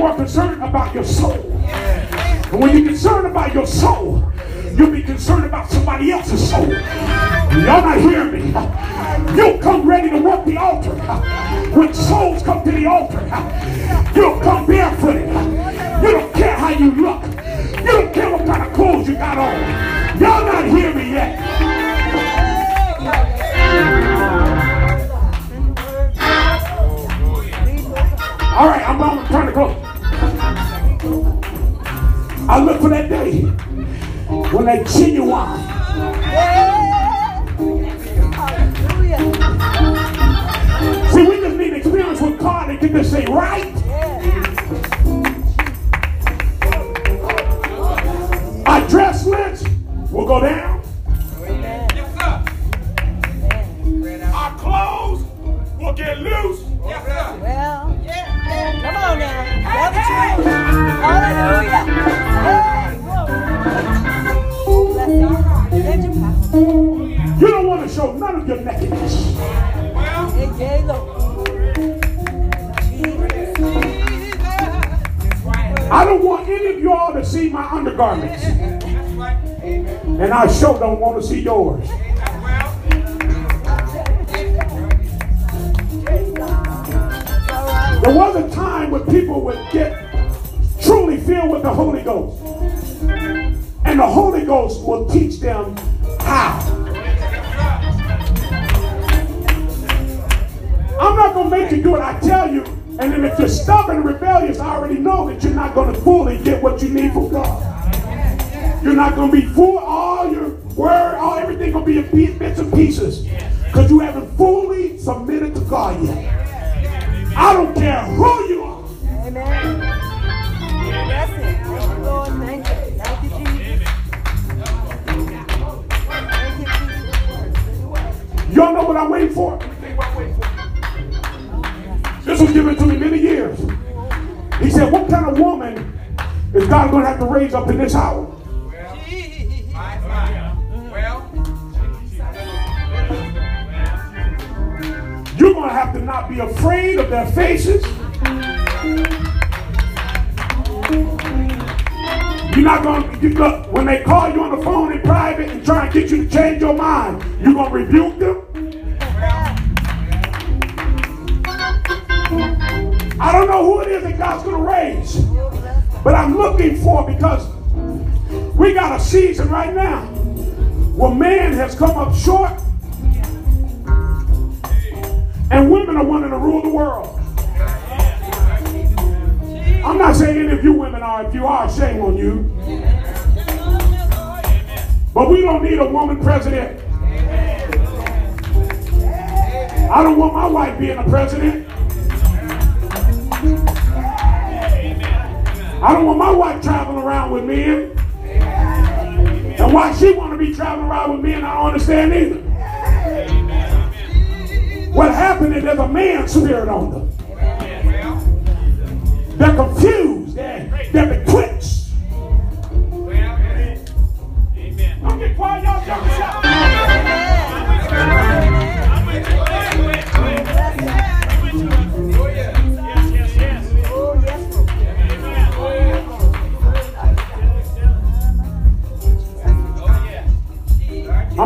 more concerned about your soul. And when you're concerned about your soul, you'll be concerned about somebody else's soul. Y'all not hearing me? You'll come ready to work the altar. When souls come to the altar, you'll come barefooted. You don't care how you look. You don't care what kind of clothes you got on. Y'all not hearing me yet. All right, I'm, I'm trying to close. I look for that day when that genuine See, we just need experience with God and get to say, right? Our dress list will go down. Our clothes will get loose. Well, come on now. Hallelujah. None of your nakedness. Well, Hey, yay, Lord. I don't want any of y'all to see my undergarments. that's right. Amen. And I sure don't want to see yours. There was a time when people would get truly filled with the Holy Ghost. And the Holy Ghost will teach them how. Going to make you do it. I tell you. And then if you're stubborn and rebellious, I already know that you're not going to fully get what you need from God. You're not going to be full. All your word, all everything going to be in bits and pieces. Because you haven't fully submitted to God yet. I don't care who you are. Amen. Thank you, Lord. Thank you. Thank you, Jesus. Y'all know what I'm waiting for? Was given to me many years. He said, What kind of woman is God going to have to raise up in this hour? Well, You're going to have to not be afraid of their faces. You're not going to, look, when they call you on the phone in private and try and get you to change your mind, you're going to rebuke them. I don't know who it is that God's going to raise, but I'm looking for because we got a season right now where man has come up short and women are wanting to rule the world. I'm not saying any of you women are. If you are, shame on you. But we don't need a woman president. I don't want my wife being a president. I don't want my wife traveling around with men. And why she want to be traveling around with men, I don't understand either. What happened is there's a man spirit on them. They're confused. They're, they're.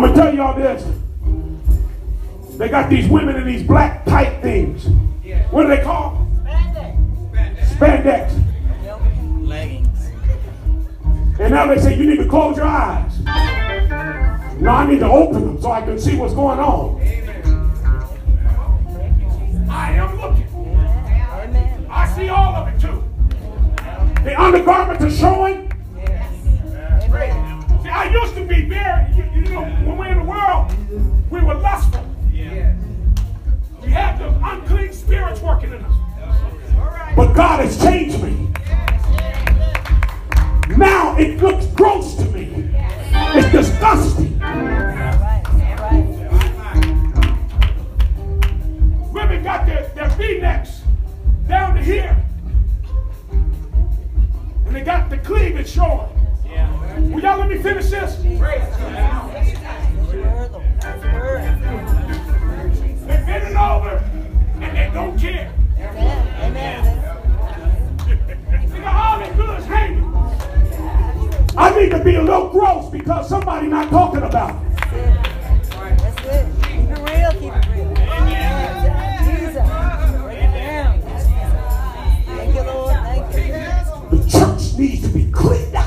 I'm gonna tell y'all this. They got these women in these black tight things. What do they call? Them? Spandex. Spandex. Leggings. And now they say you need to close your eyes. No, I need to open them so I can see what's going on. I am looking. I see all of it too. The undergarments are showing. See, I used to be very, you, you know, we were lustful. We had the unclean spirits working in us. But God has changed me. Now it looks gross to me. It's disgusting. Women got their, their V-necks down to here. And they got the cleavage showing. Will y'all let me finish this? They're over and they don't care. They got all their goods hanging. I need to be a little gross because somebody not talking about it. That's it. Keep it real, keep it real. Jesus. Break it down. Thank you, Lord. Thank you. The church needs to be cleaned out.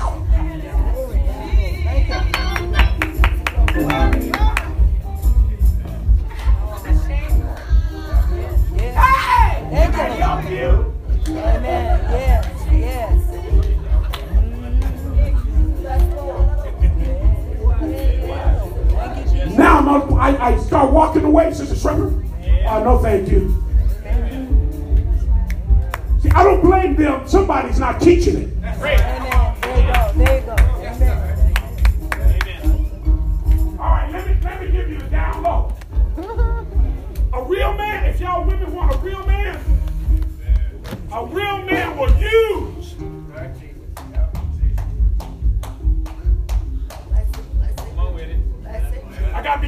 I, I start walking away, Sister Shrimper. Uh, no, thank you. See, I don't blame them. Somebody's not teaching it. That's Amen. There you go. There you go. Amen. All right, let me let me give you the down low. A real man, if y'all women want a real man, a real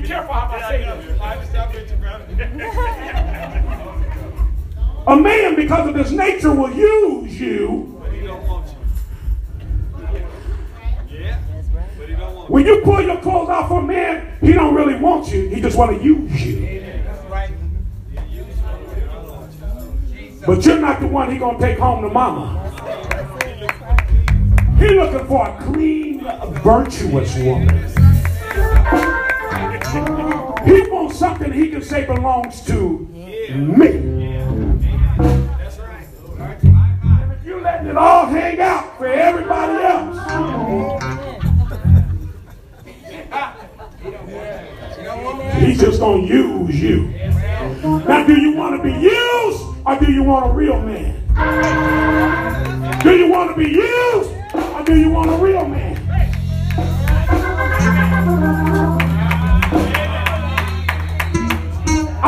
careful how I say this. A man, because of his nature, will use you. When you pull your clothes off for a man, he don't really want you. He just want to use you. But you're not the one he gonna take home to mama. He looking for a clean, virtuous woman. He wants something he can say belongs to me. And if you're letting it all hang out for everybody else, he's just gonna use you. Now, do you want to be used or do you want a real man? Do you want to be used or do you want a real man?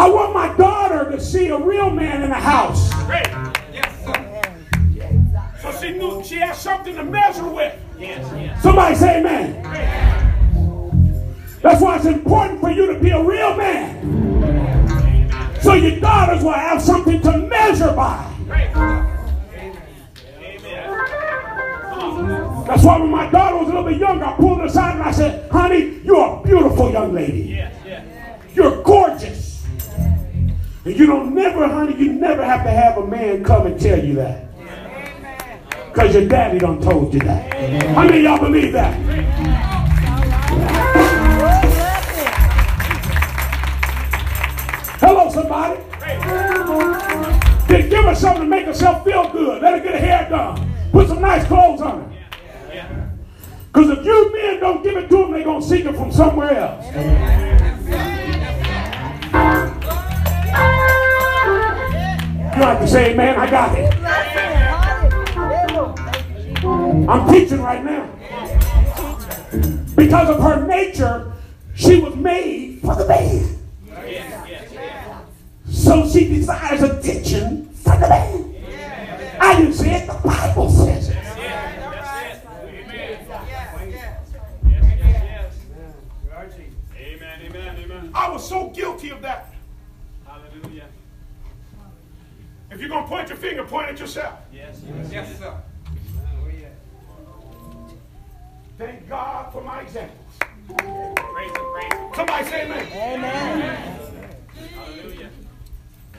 I want my daughter to see a real man in the house. great So she knew she has something to measure with. Somebody say amen. That's why it's important for you to be a real man. So So your daughters will have something to measure by. That's why when my daughter was a little bit younger, I pulled her aside and I said, honey, you're a beautiful young lady. You're gorgeous. And you don't never, honey, you never have to have a man come and tell you that. Because your daddy done told you that. How many of y'all believe that? Hello, somebody. Then give her something to make herself feel good. Let her get her hair done. Put some nice clothes on her. Because if you men don't give it to them, they're going to seek it from somewhere else. You have to say, man, I got it. I'm teaching right now. Because of her nature, she was made for the man. So she desires attention from the man. I didn't say it, the Bible says it. Amen, amen, amen. I was so guilty of that. If you're going to point your finger, point at yourself. Yes, Yes, sir. Thank God for my examples. Praise him, praise him. Somebody say amen. Amen. Hallelujah.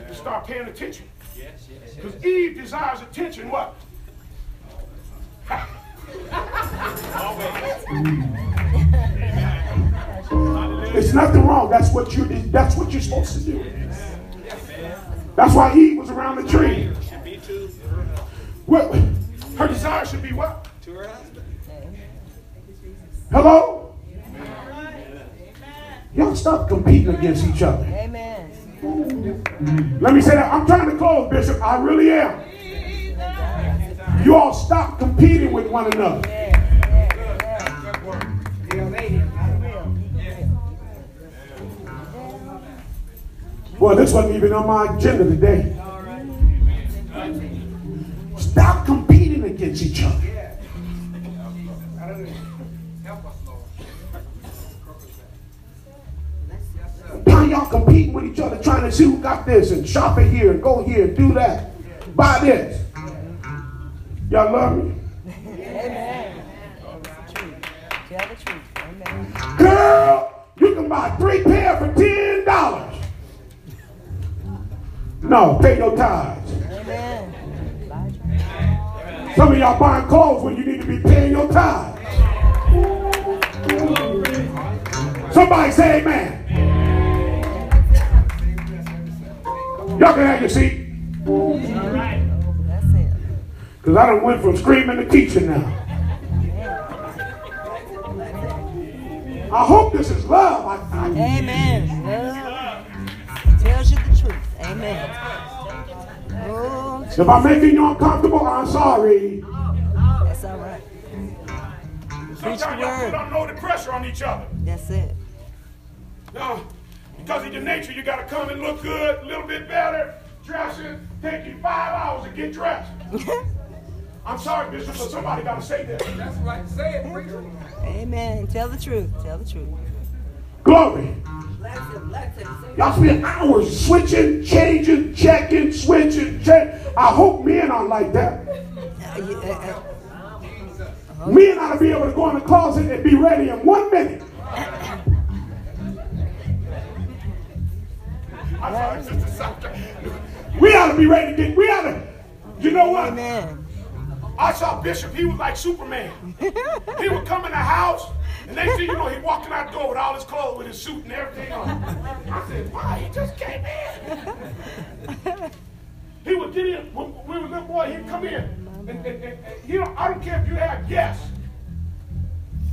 You start paying attention. Yes, yes, yes. Because Eve desires attention, what? There's nothing wrong. That's what you that's what you're supposed to do. That's why Eve was around the tree. Should be to, What her desire should be what? to her husband. Hello? Y'all stop competing against each other. Amen. Let me say that. I'm trying to close, Bishop. I really am. You all stop competing with one another. Well, this wasn't even on my agenda today. Stop competing against each other. Help us, Lord. Why y'all competing with each other, trying to see who got this and shop it here and go here and do that, buy this? Y'all love me? Amen. Tell the truth. Amen. Girl, you can buy three pair for ten dollars. No, pay your tithes. Some of y'all buying clothes when you need to be paying your tithes. Somebody say amen. Y'all can have your seat. Because I done went from screaming to teaching now. I hope this is love. I, I, Amen. Amen. Oh, if I'm making you uncomfortable, I'm sorry. that's all right. Sometimes the y'all word. put unloaded pressure on each other. That's it. No, because of your nature, you got to come and look good, a little bit better, dressing, take you five hours to get dressed. I'm sorry, Bishop, but somebody got to say that. That's right. Say it, preacher. Amen. Tell the truth. Tell the truth. Glory. Bless him, bless him. Say Y'all spend hours switching, changing, checking, switching, check. I hope men aren't like that. Men ought to be able to go in the closet and be ready in one minute. I'm sorry, Sister Sasha. We ought to be ready to get, we ought to, you know what? I saw Bishop, he was like Superman. he would come in the house, and next thing you know, he walking out the door with all his clothes, with his suit and everything on. I said, wow, he just came in. he would get in, when we were little boy, he'd come in. And, and, and, and you know, I don't care if you had guests.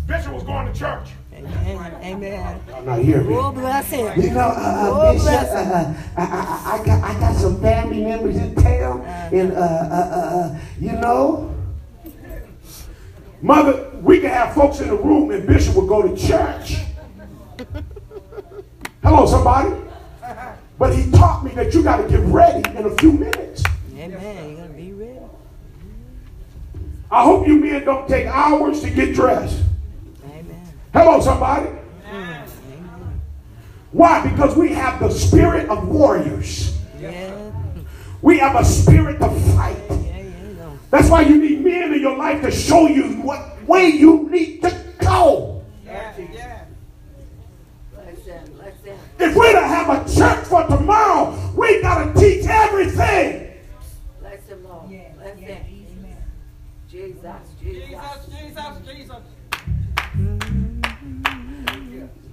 Bishop was going to church. Amen. Amen. I'm not here, Oh, bless him. You know, uh, uh, Oh, Bishop, bless him. uh, I, I, I, got, I got some family members in town, and, uh, uh, uh, you know, Mother, we could have folks in the room and Bishop would go to church. Hello, somebody. But he taught me that you got to get ready in a few minutes. Amen. You're going to be ready. I hope you men don't take hours to get dressed. Amen. Hello, somebody. Why? Because we have the spirit of warriors. We have a spirit to fight. That's why you need men in your life to show you what way you need to go. Yeah, yeah. Listen, listen. If we're to have a church for tomorrow, we got to teach everything. Listen, Lord. Yeah, Listen. yeah, amen. Jesus, Jesus. Jesus, Jesus, Jesus.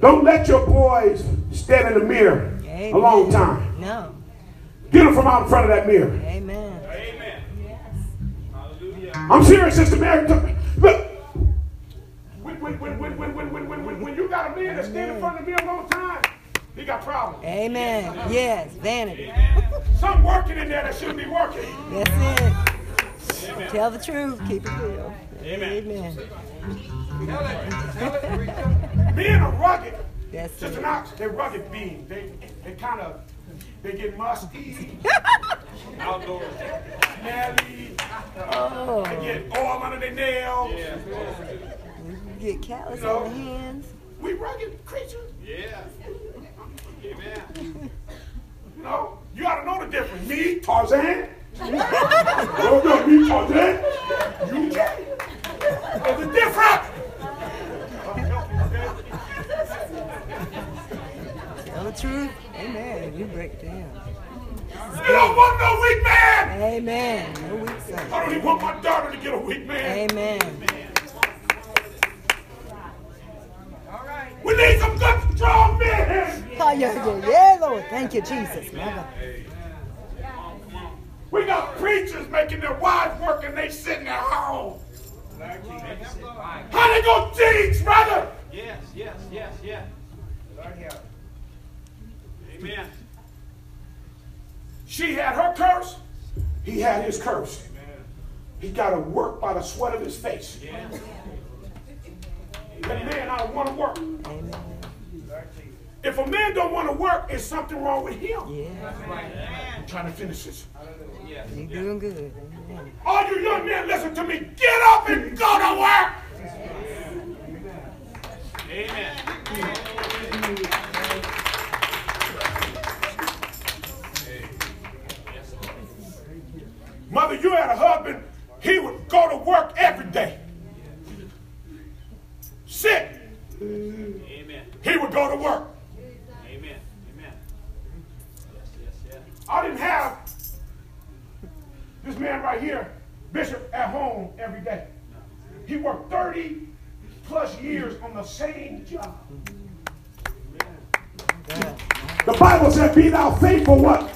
Don't let your boys stand in the mirror a long time. No. Get them from out in front of that mirror. Amen. Amen. Hallelujah. I'm serious, Sister Mary. Look, when, when, when, when, when, when, when, when, when, when you got a man that's standing in front of me a long time, he got problems. Amen. Yes, vanity. Something working in there that shouldn't be working. That's it. Tell the truth. Keep it real. Amen. Amen. Tell it, tell it, preacher. Men are rugged. That's Sister it. Knox, they're rugged beings. They, they kind of, they get musty, Outdoors. smelly, Oh, they get oil under their nails. Yeah. you get callous No. on the hands. We rugged creatures. Yeah. Amen. You know, you ought to know the difference. Me, Tarzan. no, no, me, Tarzan. Jesus. My God. We got preachers making their wives work and they sitting at home. How they gonna teach, brother? Yes, yes, yes, yes. Amen. She had her curse. He had his curse. He got to work by the sweat of his face. Yeah. That man ought to want to work. Amen. If a man don't want to work, it's something wrong with him. Yeah. I'm trying to finish this. Yes. You doing good. All you young men, listen to me. Get up and go to work. Amen. Mother, you had a husband, he would go to work every day. Sick, Amen. he would go to work. Amen. Amen. Yes, yes, yes. I didn't have this man right here, Bishop, at home every day. He worked 30 plus years on the same job. The Bible said, Be thou faithful what?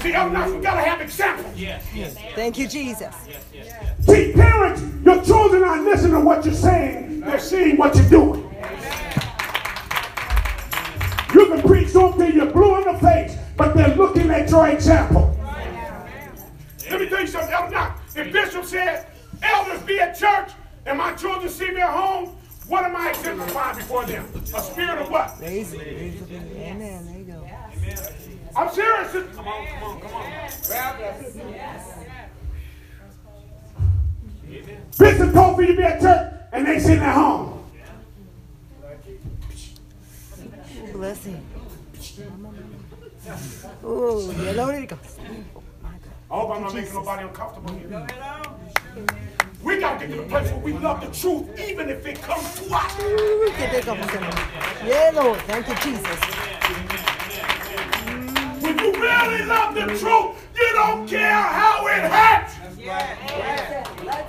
See, I'm not, you gotta have examples. Yes, yes, Thank you, Jesus. yes, yes, yes. See, parents, your children aren't listening to what you're saying, they're seeing what you're doing. You can preach something you're blue in the face, but they're looking at your example. Let me tell you something, Elder Knox. If Bishop said, elders be at church, and my children see me at home, what am I exemplifying before them? A spirit of what? Raise it. Raise it. Amen. There you go. I'm serious. Come on, come on, come on. Amen. Bishop told me to be at church, and they sitting at home. Bless him. Oh, yeah, Lord, it goes. I hope I'm not making nobody uncomfortable here. We got to get to the place where we love the truth, even if it comes to us. Ooh, get that going, son. Yeah, Lord. Thank you, Jesus. When you really love the truth, you don't care how it hurts.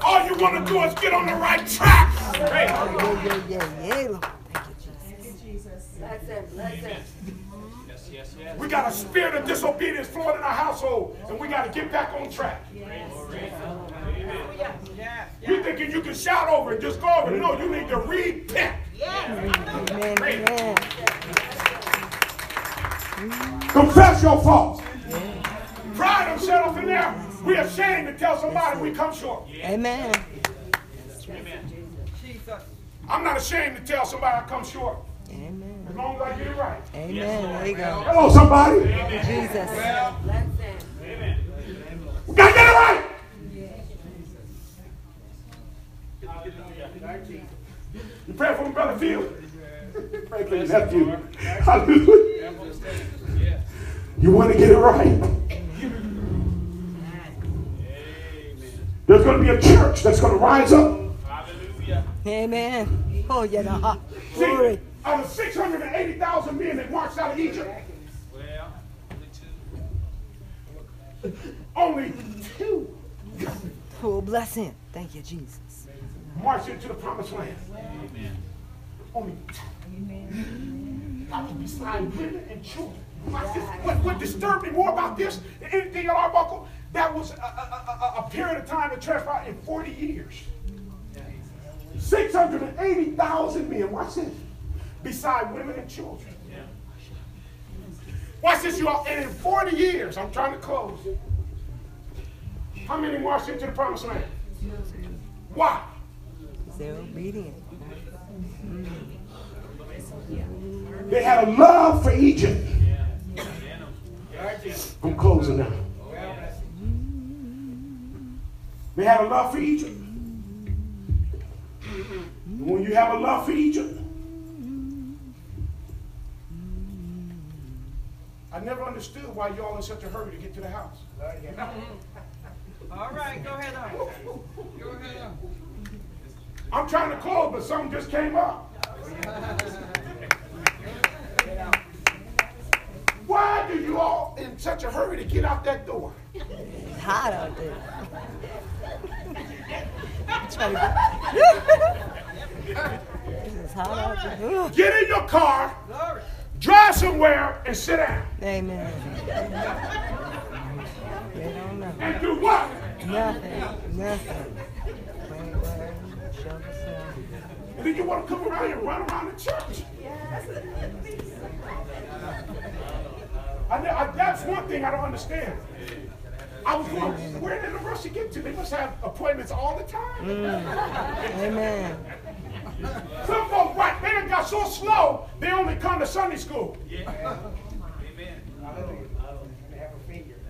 All you want to do is get on the right track. Yeah, yeah, yeah, yeah, Lord. Thank you, Jesus. Listen, listen. Yes, yes, yes. We got a spirit of disobedience flowing in our household, and we got to get back on track. You thinking you can shout over it, just go over it. No, you need to repent. Amen, amen. Confess your faults. Pride himself in there. We ashamed to tell somebody we come short. Amen. Jesus. I'm not ashamed to tell somebody I come short. Amen. As long as I get it right. Amen. There you go. Hello, somebody. Jesus. Amen. We gotta get it right. You pray for me, brother Phil. pray for your nephew. Hallelujah. You want to get it right. Amen. There's going to be a church that's going to rise up. Hallelujah. Amen. Oh, yeah. Nah. See, Glory. Out of 680,000 men that marched out of Egypt, Well, the two. only two Oh, bless him. Thank you, Jesus. marched into the promised land. Only two. That was beside women and children. Watch. What, what disturbed me more about this than anything at Arbuckle, that was a, a, a, a period of time that transpired in 40 years. 680,000 men, watch this, beside women and children. Watch this, you all. And in 40 years, I'm trying to close. How many marched into the promised land? Why? They're obedient. They had a love for Egypt. I'm closing now. They had a love for Egypt. When you have a love for Egypt, I never understood why y'all in such a hurry to get to the house. All right, go ahead on. Go ahead on. I'm trying to close, but something just came up. Why do you all in such a hurry to get out that door? It's hot out there. Trying to It's hot out there. Get in your car, drive somewhere, and sit down. Amen. And do what? Nothing. Nothing. Pray, word, show themselves. And then you want to come around here and run around the church. I, I, that's one thing I don't understand. I was wondering, where did the rush get to? They must have appointments all the time. Mm. Amen. Some folks, right, they done got so slow, they only come to Sunday school. Amen.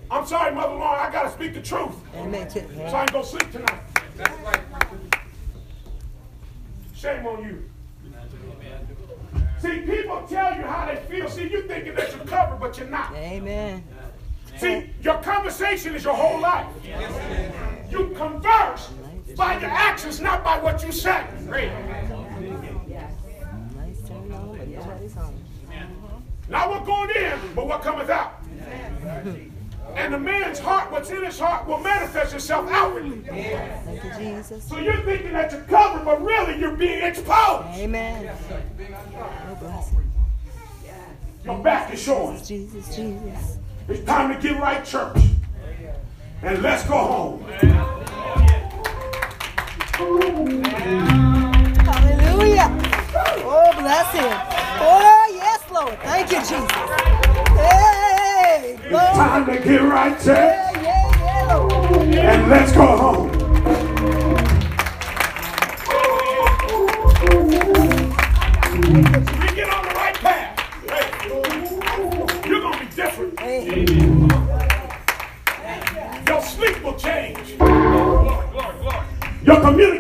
I'm sorry, Mother Long, I got to speak the truth. Amen. So I can go sleep tonight. That's right. Shame on you. See, people tell you how they feel. See, you thinking that you're covered, but you're not. Amen. See, your conversation is your whole life. You converse by your actions, not by what you say. Lights Not what going in, but what cometh out. And the man's heart, what's in his heart, will manifest itself outwardly. Thank you, Jesus. So you're thinking that you're covered, but really you're being exposed. Amen. Oh. Your back is showing. Jesus, Jesus. It's time to get right, church. And let's go home. Hallelujah. Oh, bless him. Oh, yes, Lord. Thank you, Jesus. Hey, It's time to get right, church. Yeah, yeah, yeah, And let's go home. We get on the right path. Hey, you're going to be different. Hey, Your sleep will change. Glory, glory, glory. Your communication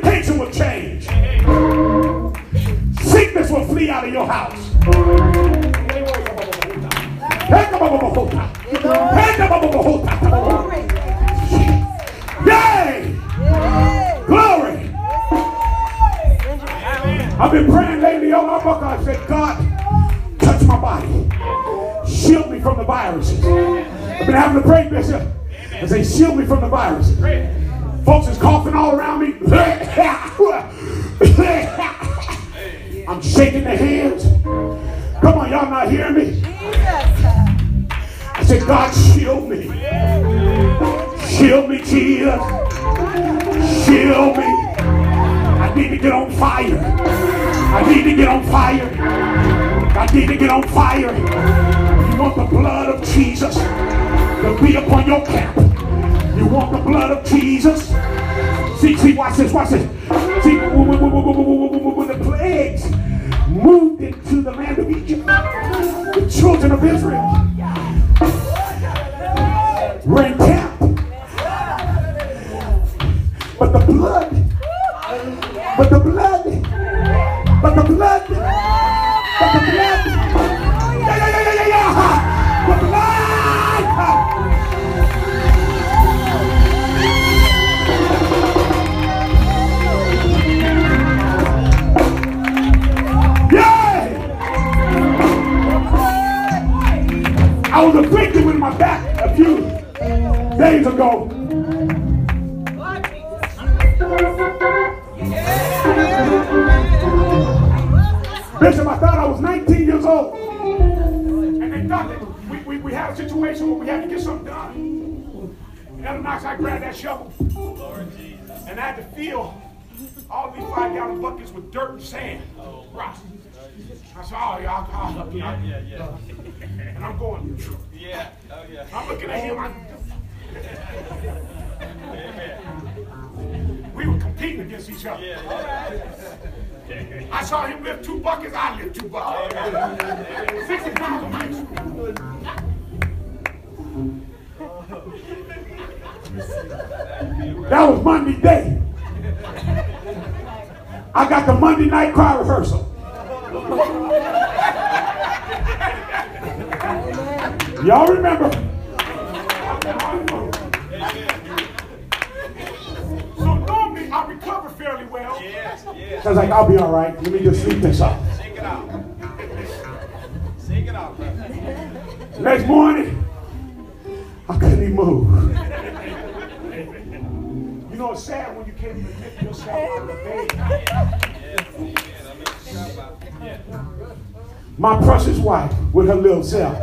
My precious wife with her little self.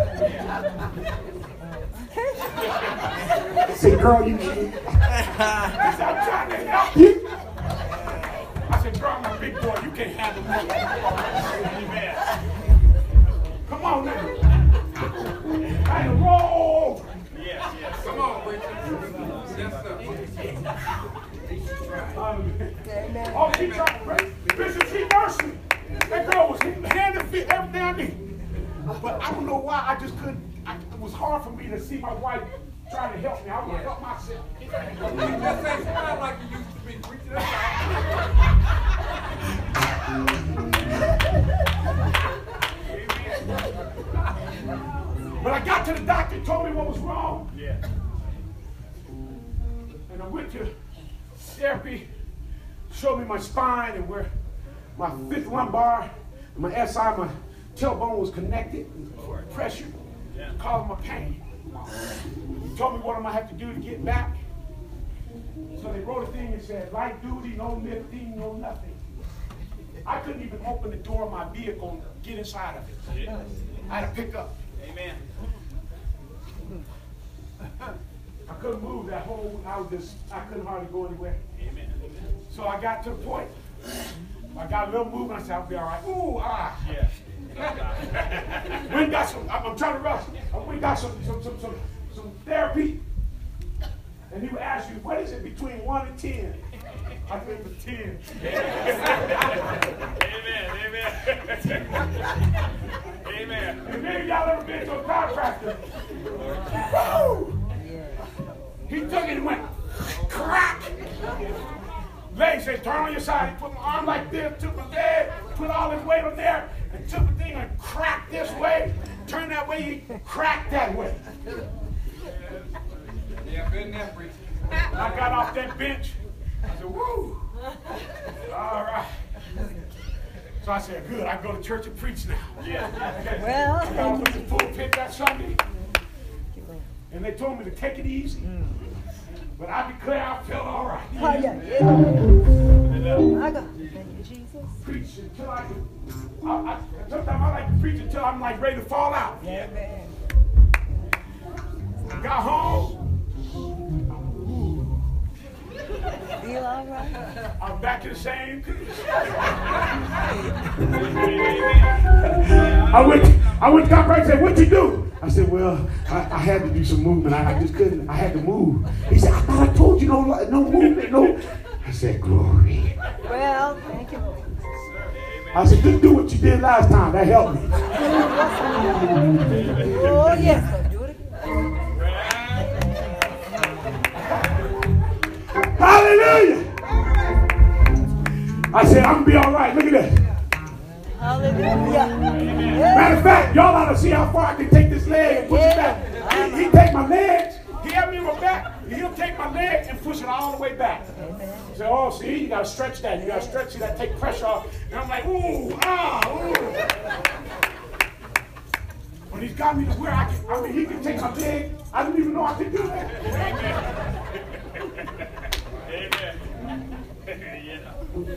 Say, girl, you can't. I said, I'm trying to help you. I said, girl, I'm a big boy. You can't handle me. But I don't know why I just couldn't. I, it was hard for me to see my wife trying to help me. I want to help myself. You just ain't smile like you used to be, all. But I got to the doctor, told me what was wrong. Yeah. And I went to therapy, showed me my spine and where my fifth lumbar, and my SI, my tailbone was connected, pressure, causing my pain. He told me what I'm gonna have to do to get back. So they wrote a thing and said, light duty, no lifting, no nothing. I couldn't even open the door of my vehicle and get inside of it. I had to pick up. Amen. I couldn't move that whole, I was just, I couldn't hardly go anywhere. Amen. So I got to the point. I got a little movement. I said, I'll be all right. Ooh, ah. Yeah. We got some, I'm, I'm trying to rush. Uh, We got some, some, some, some, some therapy. And he would ask you, what is it between one and ten? I think it's ten. Amen. Amen. Amen. And maybe y'all ever been to a chiropractor? Woo! He took it and went crack. Leg said, turn on your side. He put my arm like this, took my leg, put all his weight on there, and took the thing and cracked this way. Turn that way, he cracked that way. Yeah, been there, preacher. I got off that bench. I said, woo. All right. So I said, good, I can go to church and preach now. Yeah. Okay. Well, I got off at the pulpit that Sunday. And they told me to take it easy. Mm. But I declare I felt all right. Oh, yeah, yeah. I got Thank you, Jesus. Preach until I. I, I, sometimes I like to preach until I'm like ready to fall out. Amen. Got home. Feel all right? I'm back to the same piece. I went, I went to God and said, What'd you do? I said, Well, I, I had to do some movement. I, I just couldn't, I had to move. He said, I thought I told you no, no movement, no. I said, Glory. Well, thank you. I said, Just do what you did last time. That helped me. Oh, yes. So do it again. Hallelujah. I said, I'm going to be all right. Look at this. Hallelujah. Matter of fact, y'all ought to see how far I can take this leg and push it back. He, he take my legs, he help me with back, he'll take my leg and push it all the way back. He said, oh, see, you gotta stretch that. You gotta stretch it, that take pressure off. And I'm like, ooh, ah, ooh. But he's got me to where I can, I mean, he can take my leg I didn't even know I could do that.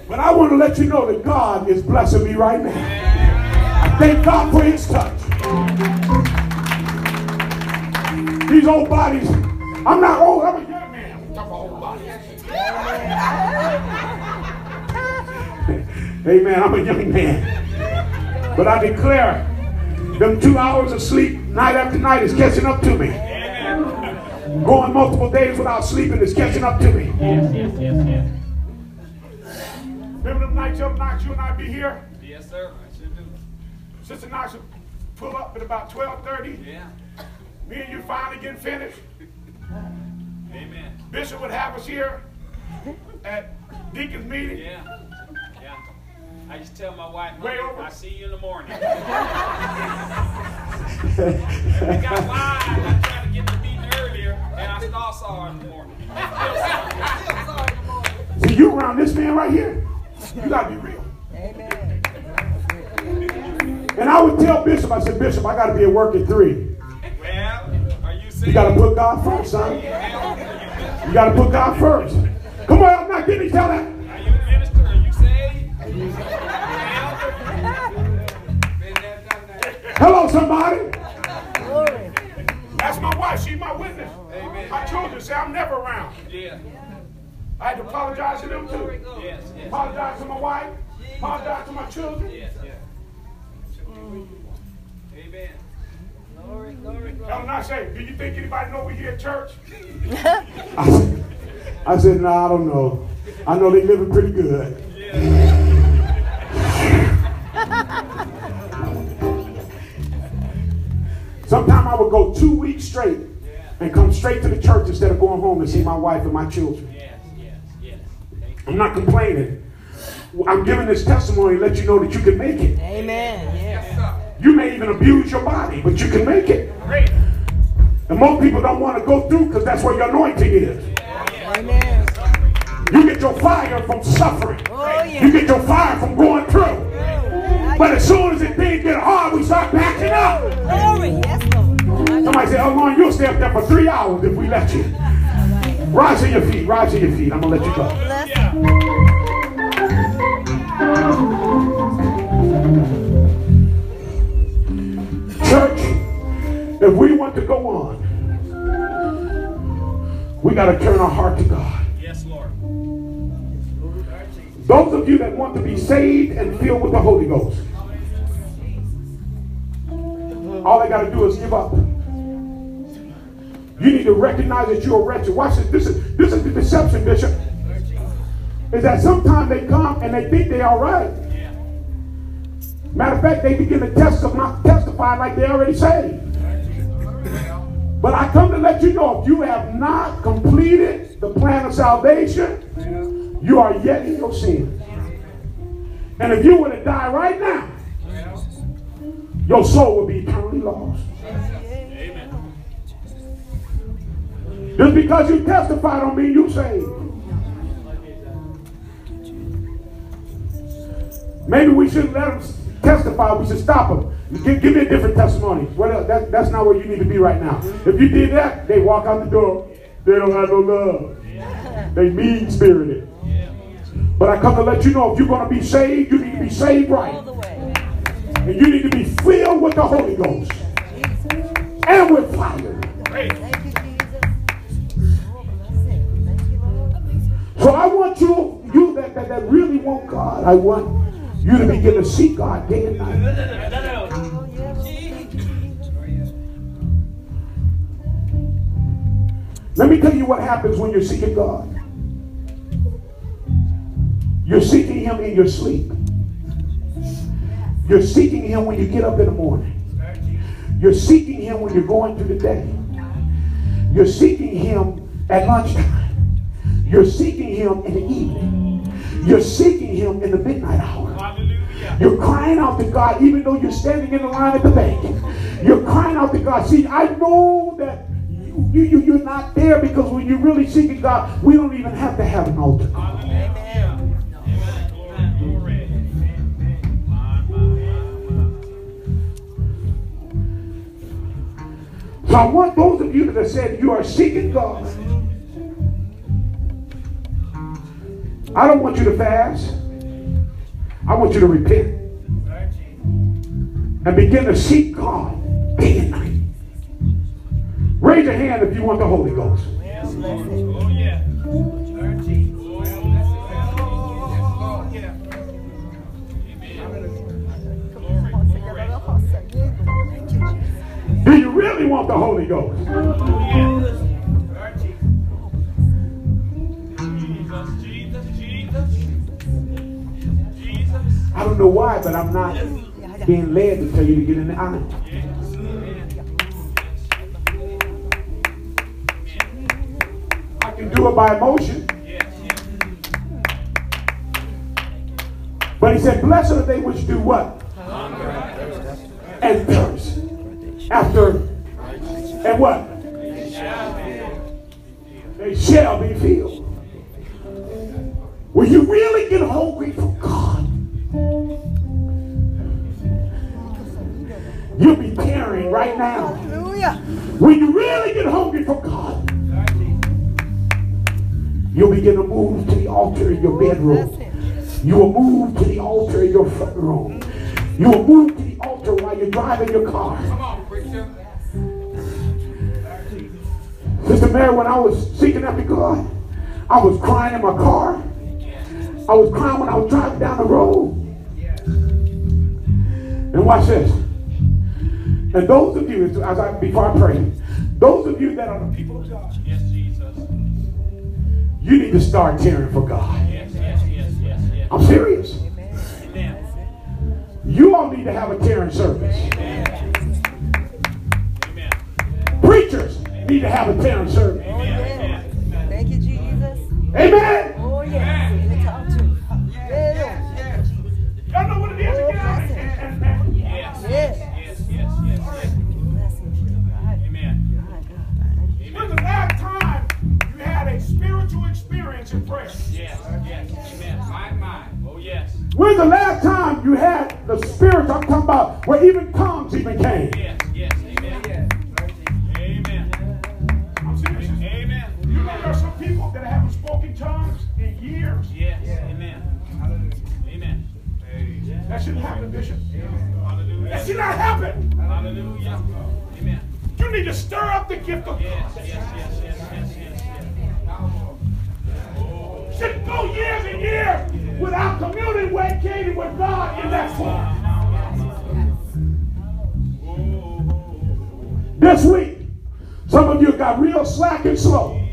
But I want to let you know that God is blessing me right now. I thank God for his touch. These old bodies, I'm not old, I'm a young man. I'm talking about old bodies. Amen. I'm a young man. But I declare them two hours of sleep night after night is catching up to me. Going multiple days without sleeping is catching up to me. Yes, yes, yes, yes. Remember them nights, you and I be here? Yes, sir. I should do. Sister Nasha pull up at about 12:30. Yeah. Me and you finally getting finished. Amen. Bishop would have us here at Deacon's meeting. Yeah. Yeah. I just tell my wife, Way over. I see you in the morning. we got wise. I tried to get the meeting earlier, and I stall saw her in the morning. I still saw her in the morning. See, you around this man right here, you gotta be real. Amen. And I would tell Bishop, I said, Bishop, I gotta be at work at three. Well, are you saying? You gotta put God first, son. You gotta put God first. Come on, I'm not getting each other. Are you a minister? Are you saved? Are you Been there, done that. Hello, somebody. Glory. That's my wife. She's my witness. Amen. My children say I'm never around. Yeah. I had to apologize to them too. Yes, yes. Apologize to my wife. Apologize to my children. Yes, yes. Amen. Glory, glory, glory. Ellen, I say, do you think anybody know we here at church? I said, I said, no, I don't know. I know they living pretty good. Sometimes I would go two weeks straight and come straight to the church instead of going home and see my wife and my children. I'm not complaining. I'm giving this testimony to let you know that you can make it. Amen. Yes, Yeah. You may even abuse your body, but you can make it. Great. And most people don't want to go through because that's where your anointing is. Amen. You get your fire from suffering. Oh, You get your fire from going through. But as soon as it things get hard, we start backing up. Glory. Yes, Lord. Somebody say, oh, Lord, you'll stay up there for three hours if we let you. Rise to your feet. Rise to your feet. I'm going to let you go. Church, if we want to go on, we got to turn our heart to God. Yes, Lord. Those of you that want to be saved and filled with the Holy Ghost, all they got to do is give up. You need to recognize that you're wretched. Watch this. This is this is the deception, Bishop. Is that sometimes they come and they think they're all right. Matter of fact, they begin to testify, testify like they already saved. But I come to let you know if you have not completed the plan of salvation, you are yet in your sin. And if you were to die right now, your soul would be eternally lost. Just because you testified don't mean you saved. Maybe we shouldn't let them testify. We should stop them. Give, give me a different testimony. What else? That, that's not where you need to be right now. If you did that, they walk out the door. They don't have no love. They mean spirited. But I come to let you know if you're going to be saved, you need to be saved right. And you need to be filled with the Holy Ghost and with fire. So I want you, you that, that, that really want God, I want you to begin to seek God day and night. Let me tell you what happens when you're seeking God. You're seeking Him in your sleep. You're seeking Him when you get up in the morning. You're seeking Him when you're going through the day. You're seeking Him at lunchtime. You're seeking Him in the evening. You're seeking Him in the midnight hour. You're crying out to God even though you're standing in the line at the bank. You're crying out to God. See, I know that you, you, you- you're not there because when you're really seeking God, we don't even have to have an altar. So I want those of you that have said you are seeking God. I don't want you to fast. I want you to repent and begin to seek God day and night. Raise your hand if you want the Holy Ghost. Do you really want the Holy Ghost? I don't know why, but I'm not being led to tell you to get in the aisle. I can do it by emotion. But he said, Blessed are they which do what? And thirst. After, and what? They shall be filled. Will you really get hungry for God? You'll be tearing right now. Hallelujah. When you really get hungry for God, you'll begin to move to the altar in your bedroom. You will move to the altar in your front room. You will move to the altar while you're driving your car. Come on, preacher. Sister Mary, when I was seeking after God, I was crying in my car. I was crying when I was driving down the road. And watch this. And those of you, as I before I pray, those of you that are the people of God, Yes, Jesus. you need to start tearing for God. Yes, yes, yes, yes, yes. I'm serious. Amen. You all need to have a tearing service. Amen. Preachers need to have a tearing service. Oh, yeah. Thank you, Jesus. Amen. Oh, yes. About where even tongues even came? Yes, yes. Amen. Amen. I'm serious. Amen. You know there are some people that haven't spoken tongues in years. Yes. Amen. Amen. That shouldn't happen, Bishop. That Hallelujah. should not happen. Hallelujah. Amen. You need to stir up the gift of Yes, God. yes, yes, yes, yes, yes, yes. Should go years and years without communicating with God in that form. This week, some of you got real slack and slow.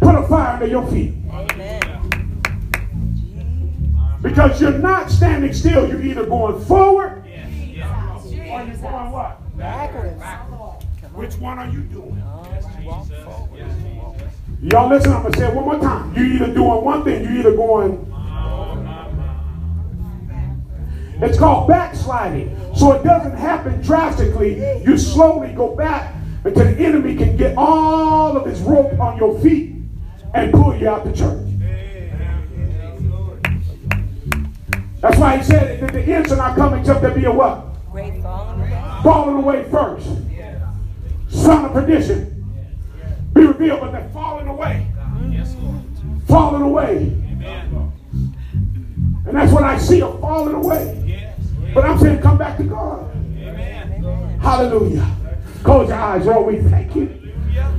Put a fire under your feet. Amen. Because you're not standing still. You're either going forward Yes, yes. or you're going what? Backwards. Which one are you doing? Yes, Jesus. Yes, Jesus. Y'all listen, I'm going to say it one more time. You're either doing one thing, you're either going. It's called backsliding. So it doesn't happen drastically. You slowly go back until the enemy can get all of his rope on your feet and pull you out the church. That's why he said that the ends are not coming except there be a what? Great falling away. falling away first. Son of perdition. Be revealed, but they're falling away. Falling away. And that's what I see of falling away. Yes. But I'm saying come back to God. Amen. Hallelujah. Close your eyes. Lord, we thank you.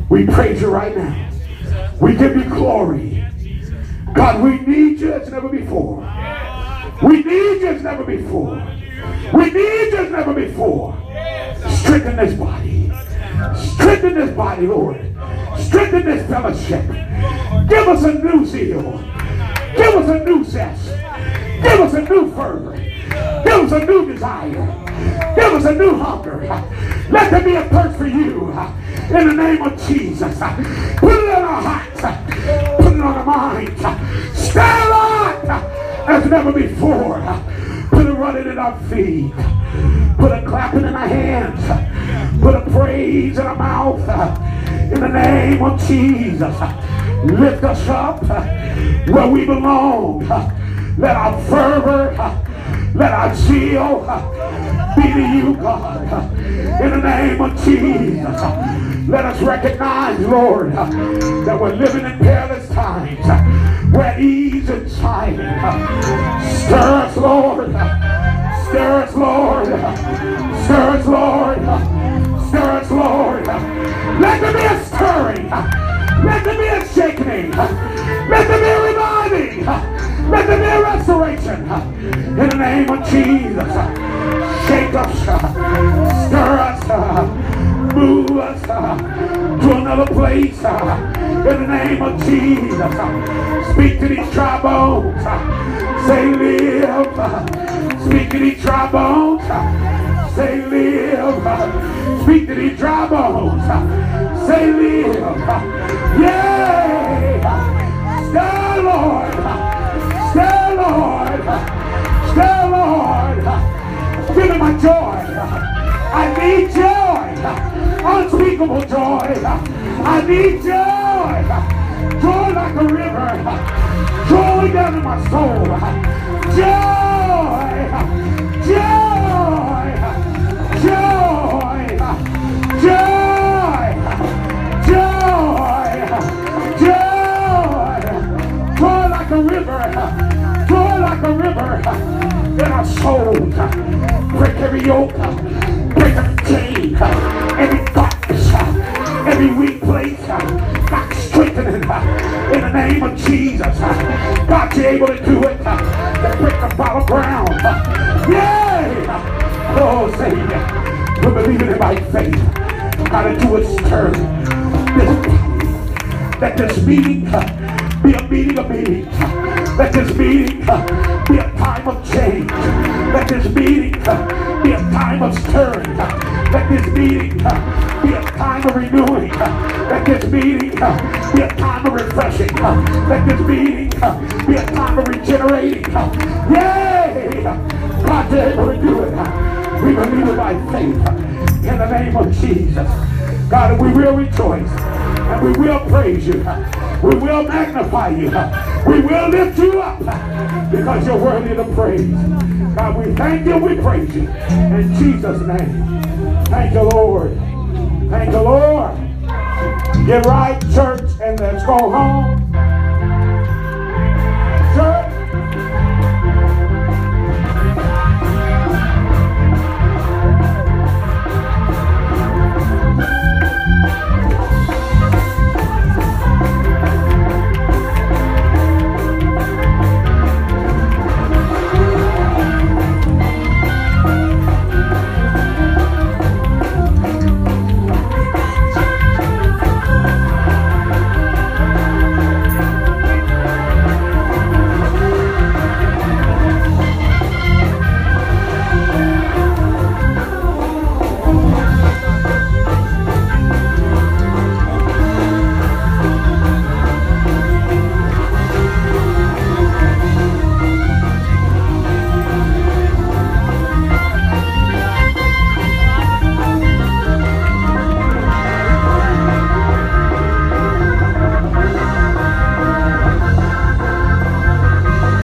We praise you right now. We give you glory. God, we need you as never before. We need you as never before. We need you as never before. Strengthen this body. Strengthen this body, Lord. Strengthen this fellowship. Give us a new zeal. Give us a new zest. Give us a new fervor. Give us a new desire. Give us a new hunger. Let there be a thirst for you. In the name of Jesus. Put it in our hearts. Put it on our minds. Stand up as never before. Put a running in our feet. Put a clapping in our hands. Put a praise in our mouth. In the name of Jesus. Lift us up where we belong. Let our fervor, let our zeal, be to you, God. In the name of Jesus. Let us recognize, Lord, that we're living in perilous times where ease and shining. Stir us, Lord. Stir us, Lord. Stir us, Lord. Stir us, Lord. Let there be a stirring. Let there be a shaking. Let there be a reviving. Let there be a restoration. In the name of Jesus. Shake us. Stir us. Move us to another place. In the name of Jesus. Speak to these dry bones. Say live. Speak to these dry bones. Say live. Speak to these dry bones. Say live. Yay. Lord. Stir, Lord. Give me my joy. I need joy. Unspeakable joy. I need joy. Joy like a river. Joy down in my soul. Joy. Joy. In our souls. Break every yoke. Break every chain. Every darkness. Every weak place. God strengthening in the name of Jesus. God, you're able to do it. To break the fallow ground. Yay! Oh, Savior. We're believing it by faith. How to do it turn this let this meeting be a meeting of meetings. Let this meeting uh, be a time of change. Let this meeting uh, be a time of stirring. Uh, let this meeting uh, be a time of renewing. Uh, let this meeting be a time of refreshing. Let this meeting be a time of regenerating. Yay! God's able to do it. We believe it by faith in the name of Jesus. God, we will rejoice and we will praise you. We will magnify you. We will lift you up because you're worthy of praise. God, we thank you. We praise you. In Jesus' name. Thank you, Lord. Thank you, Lord. Get right, church, and let's go home.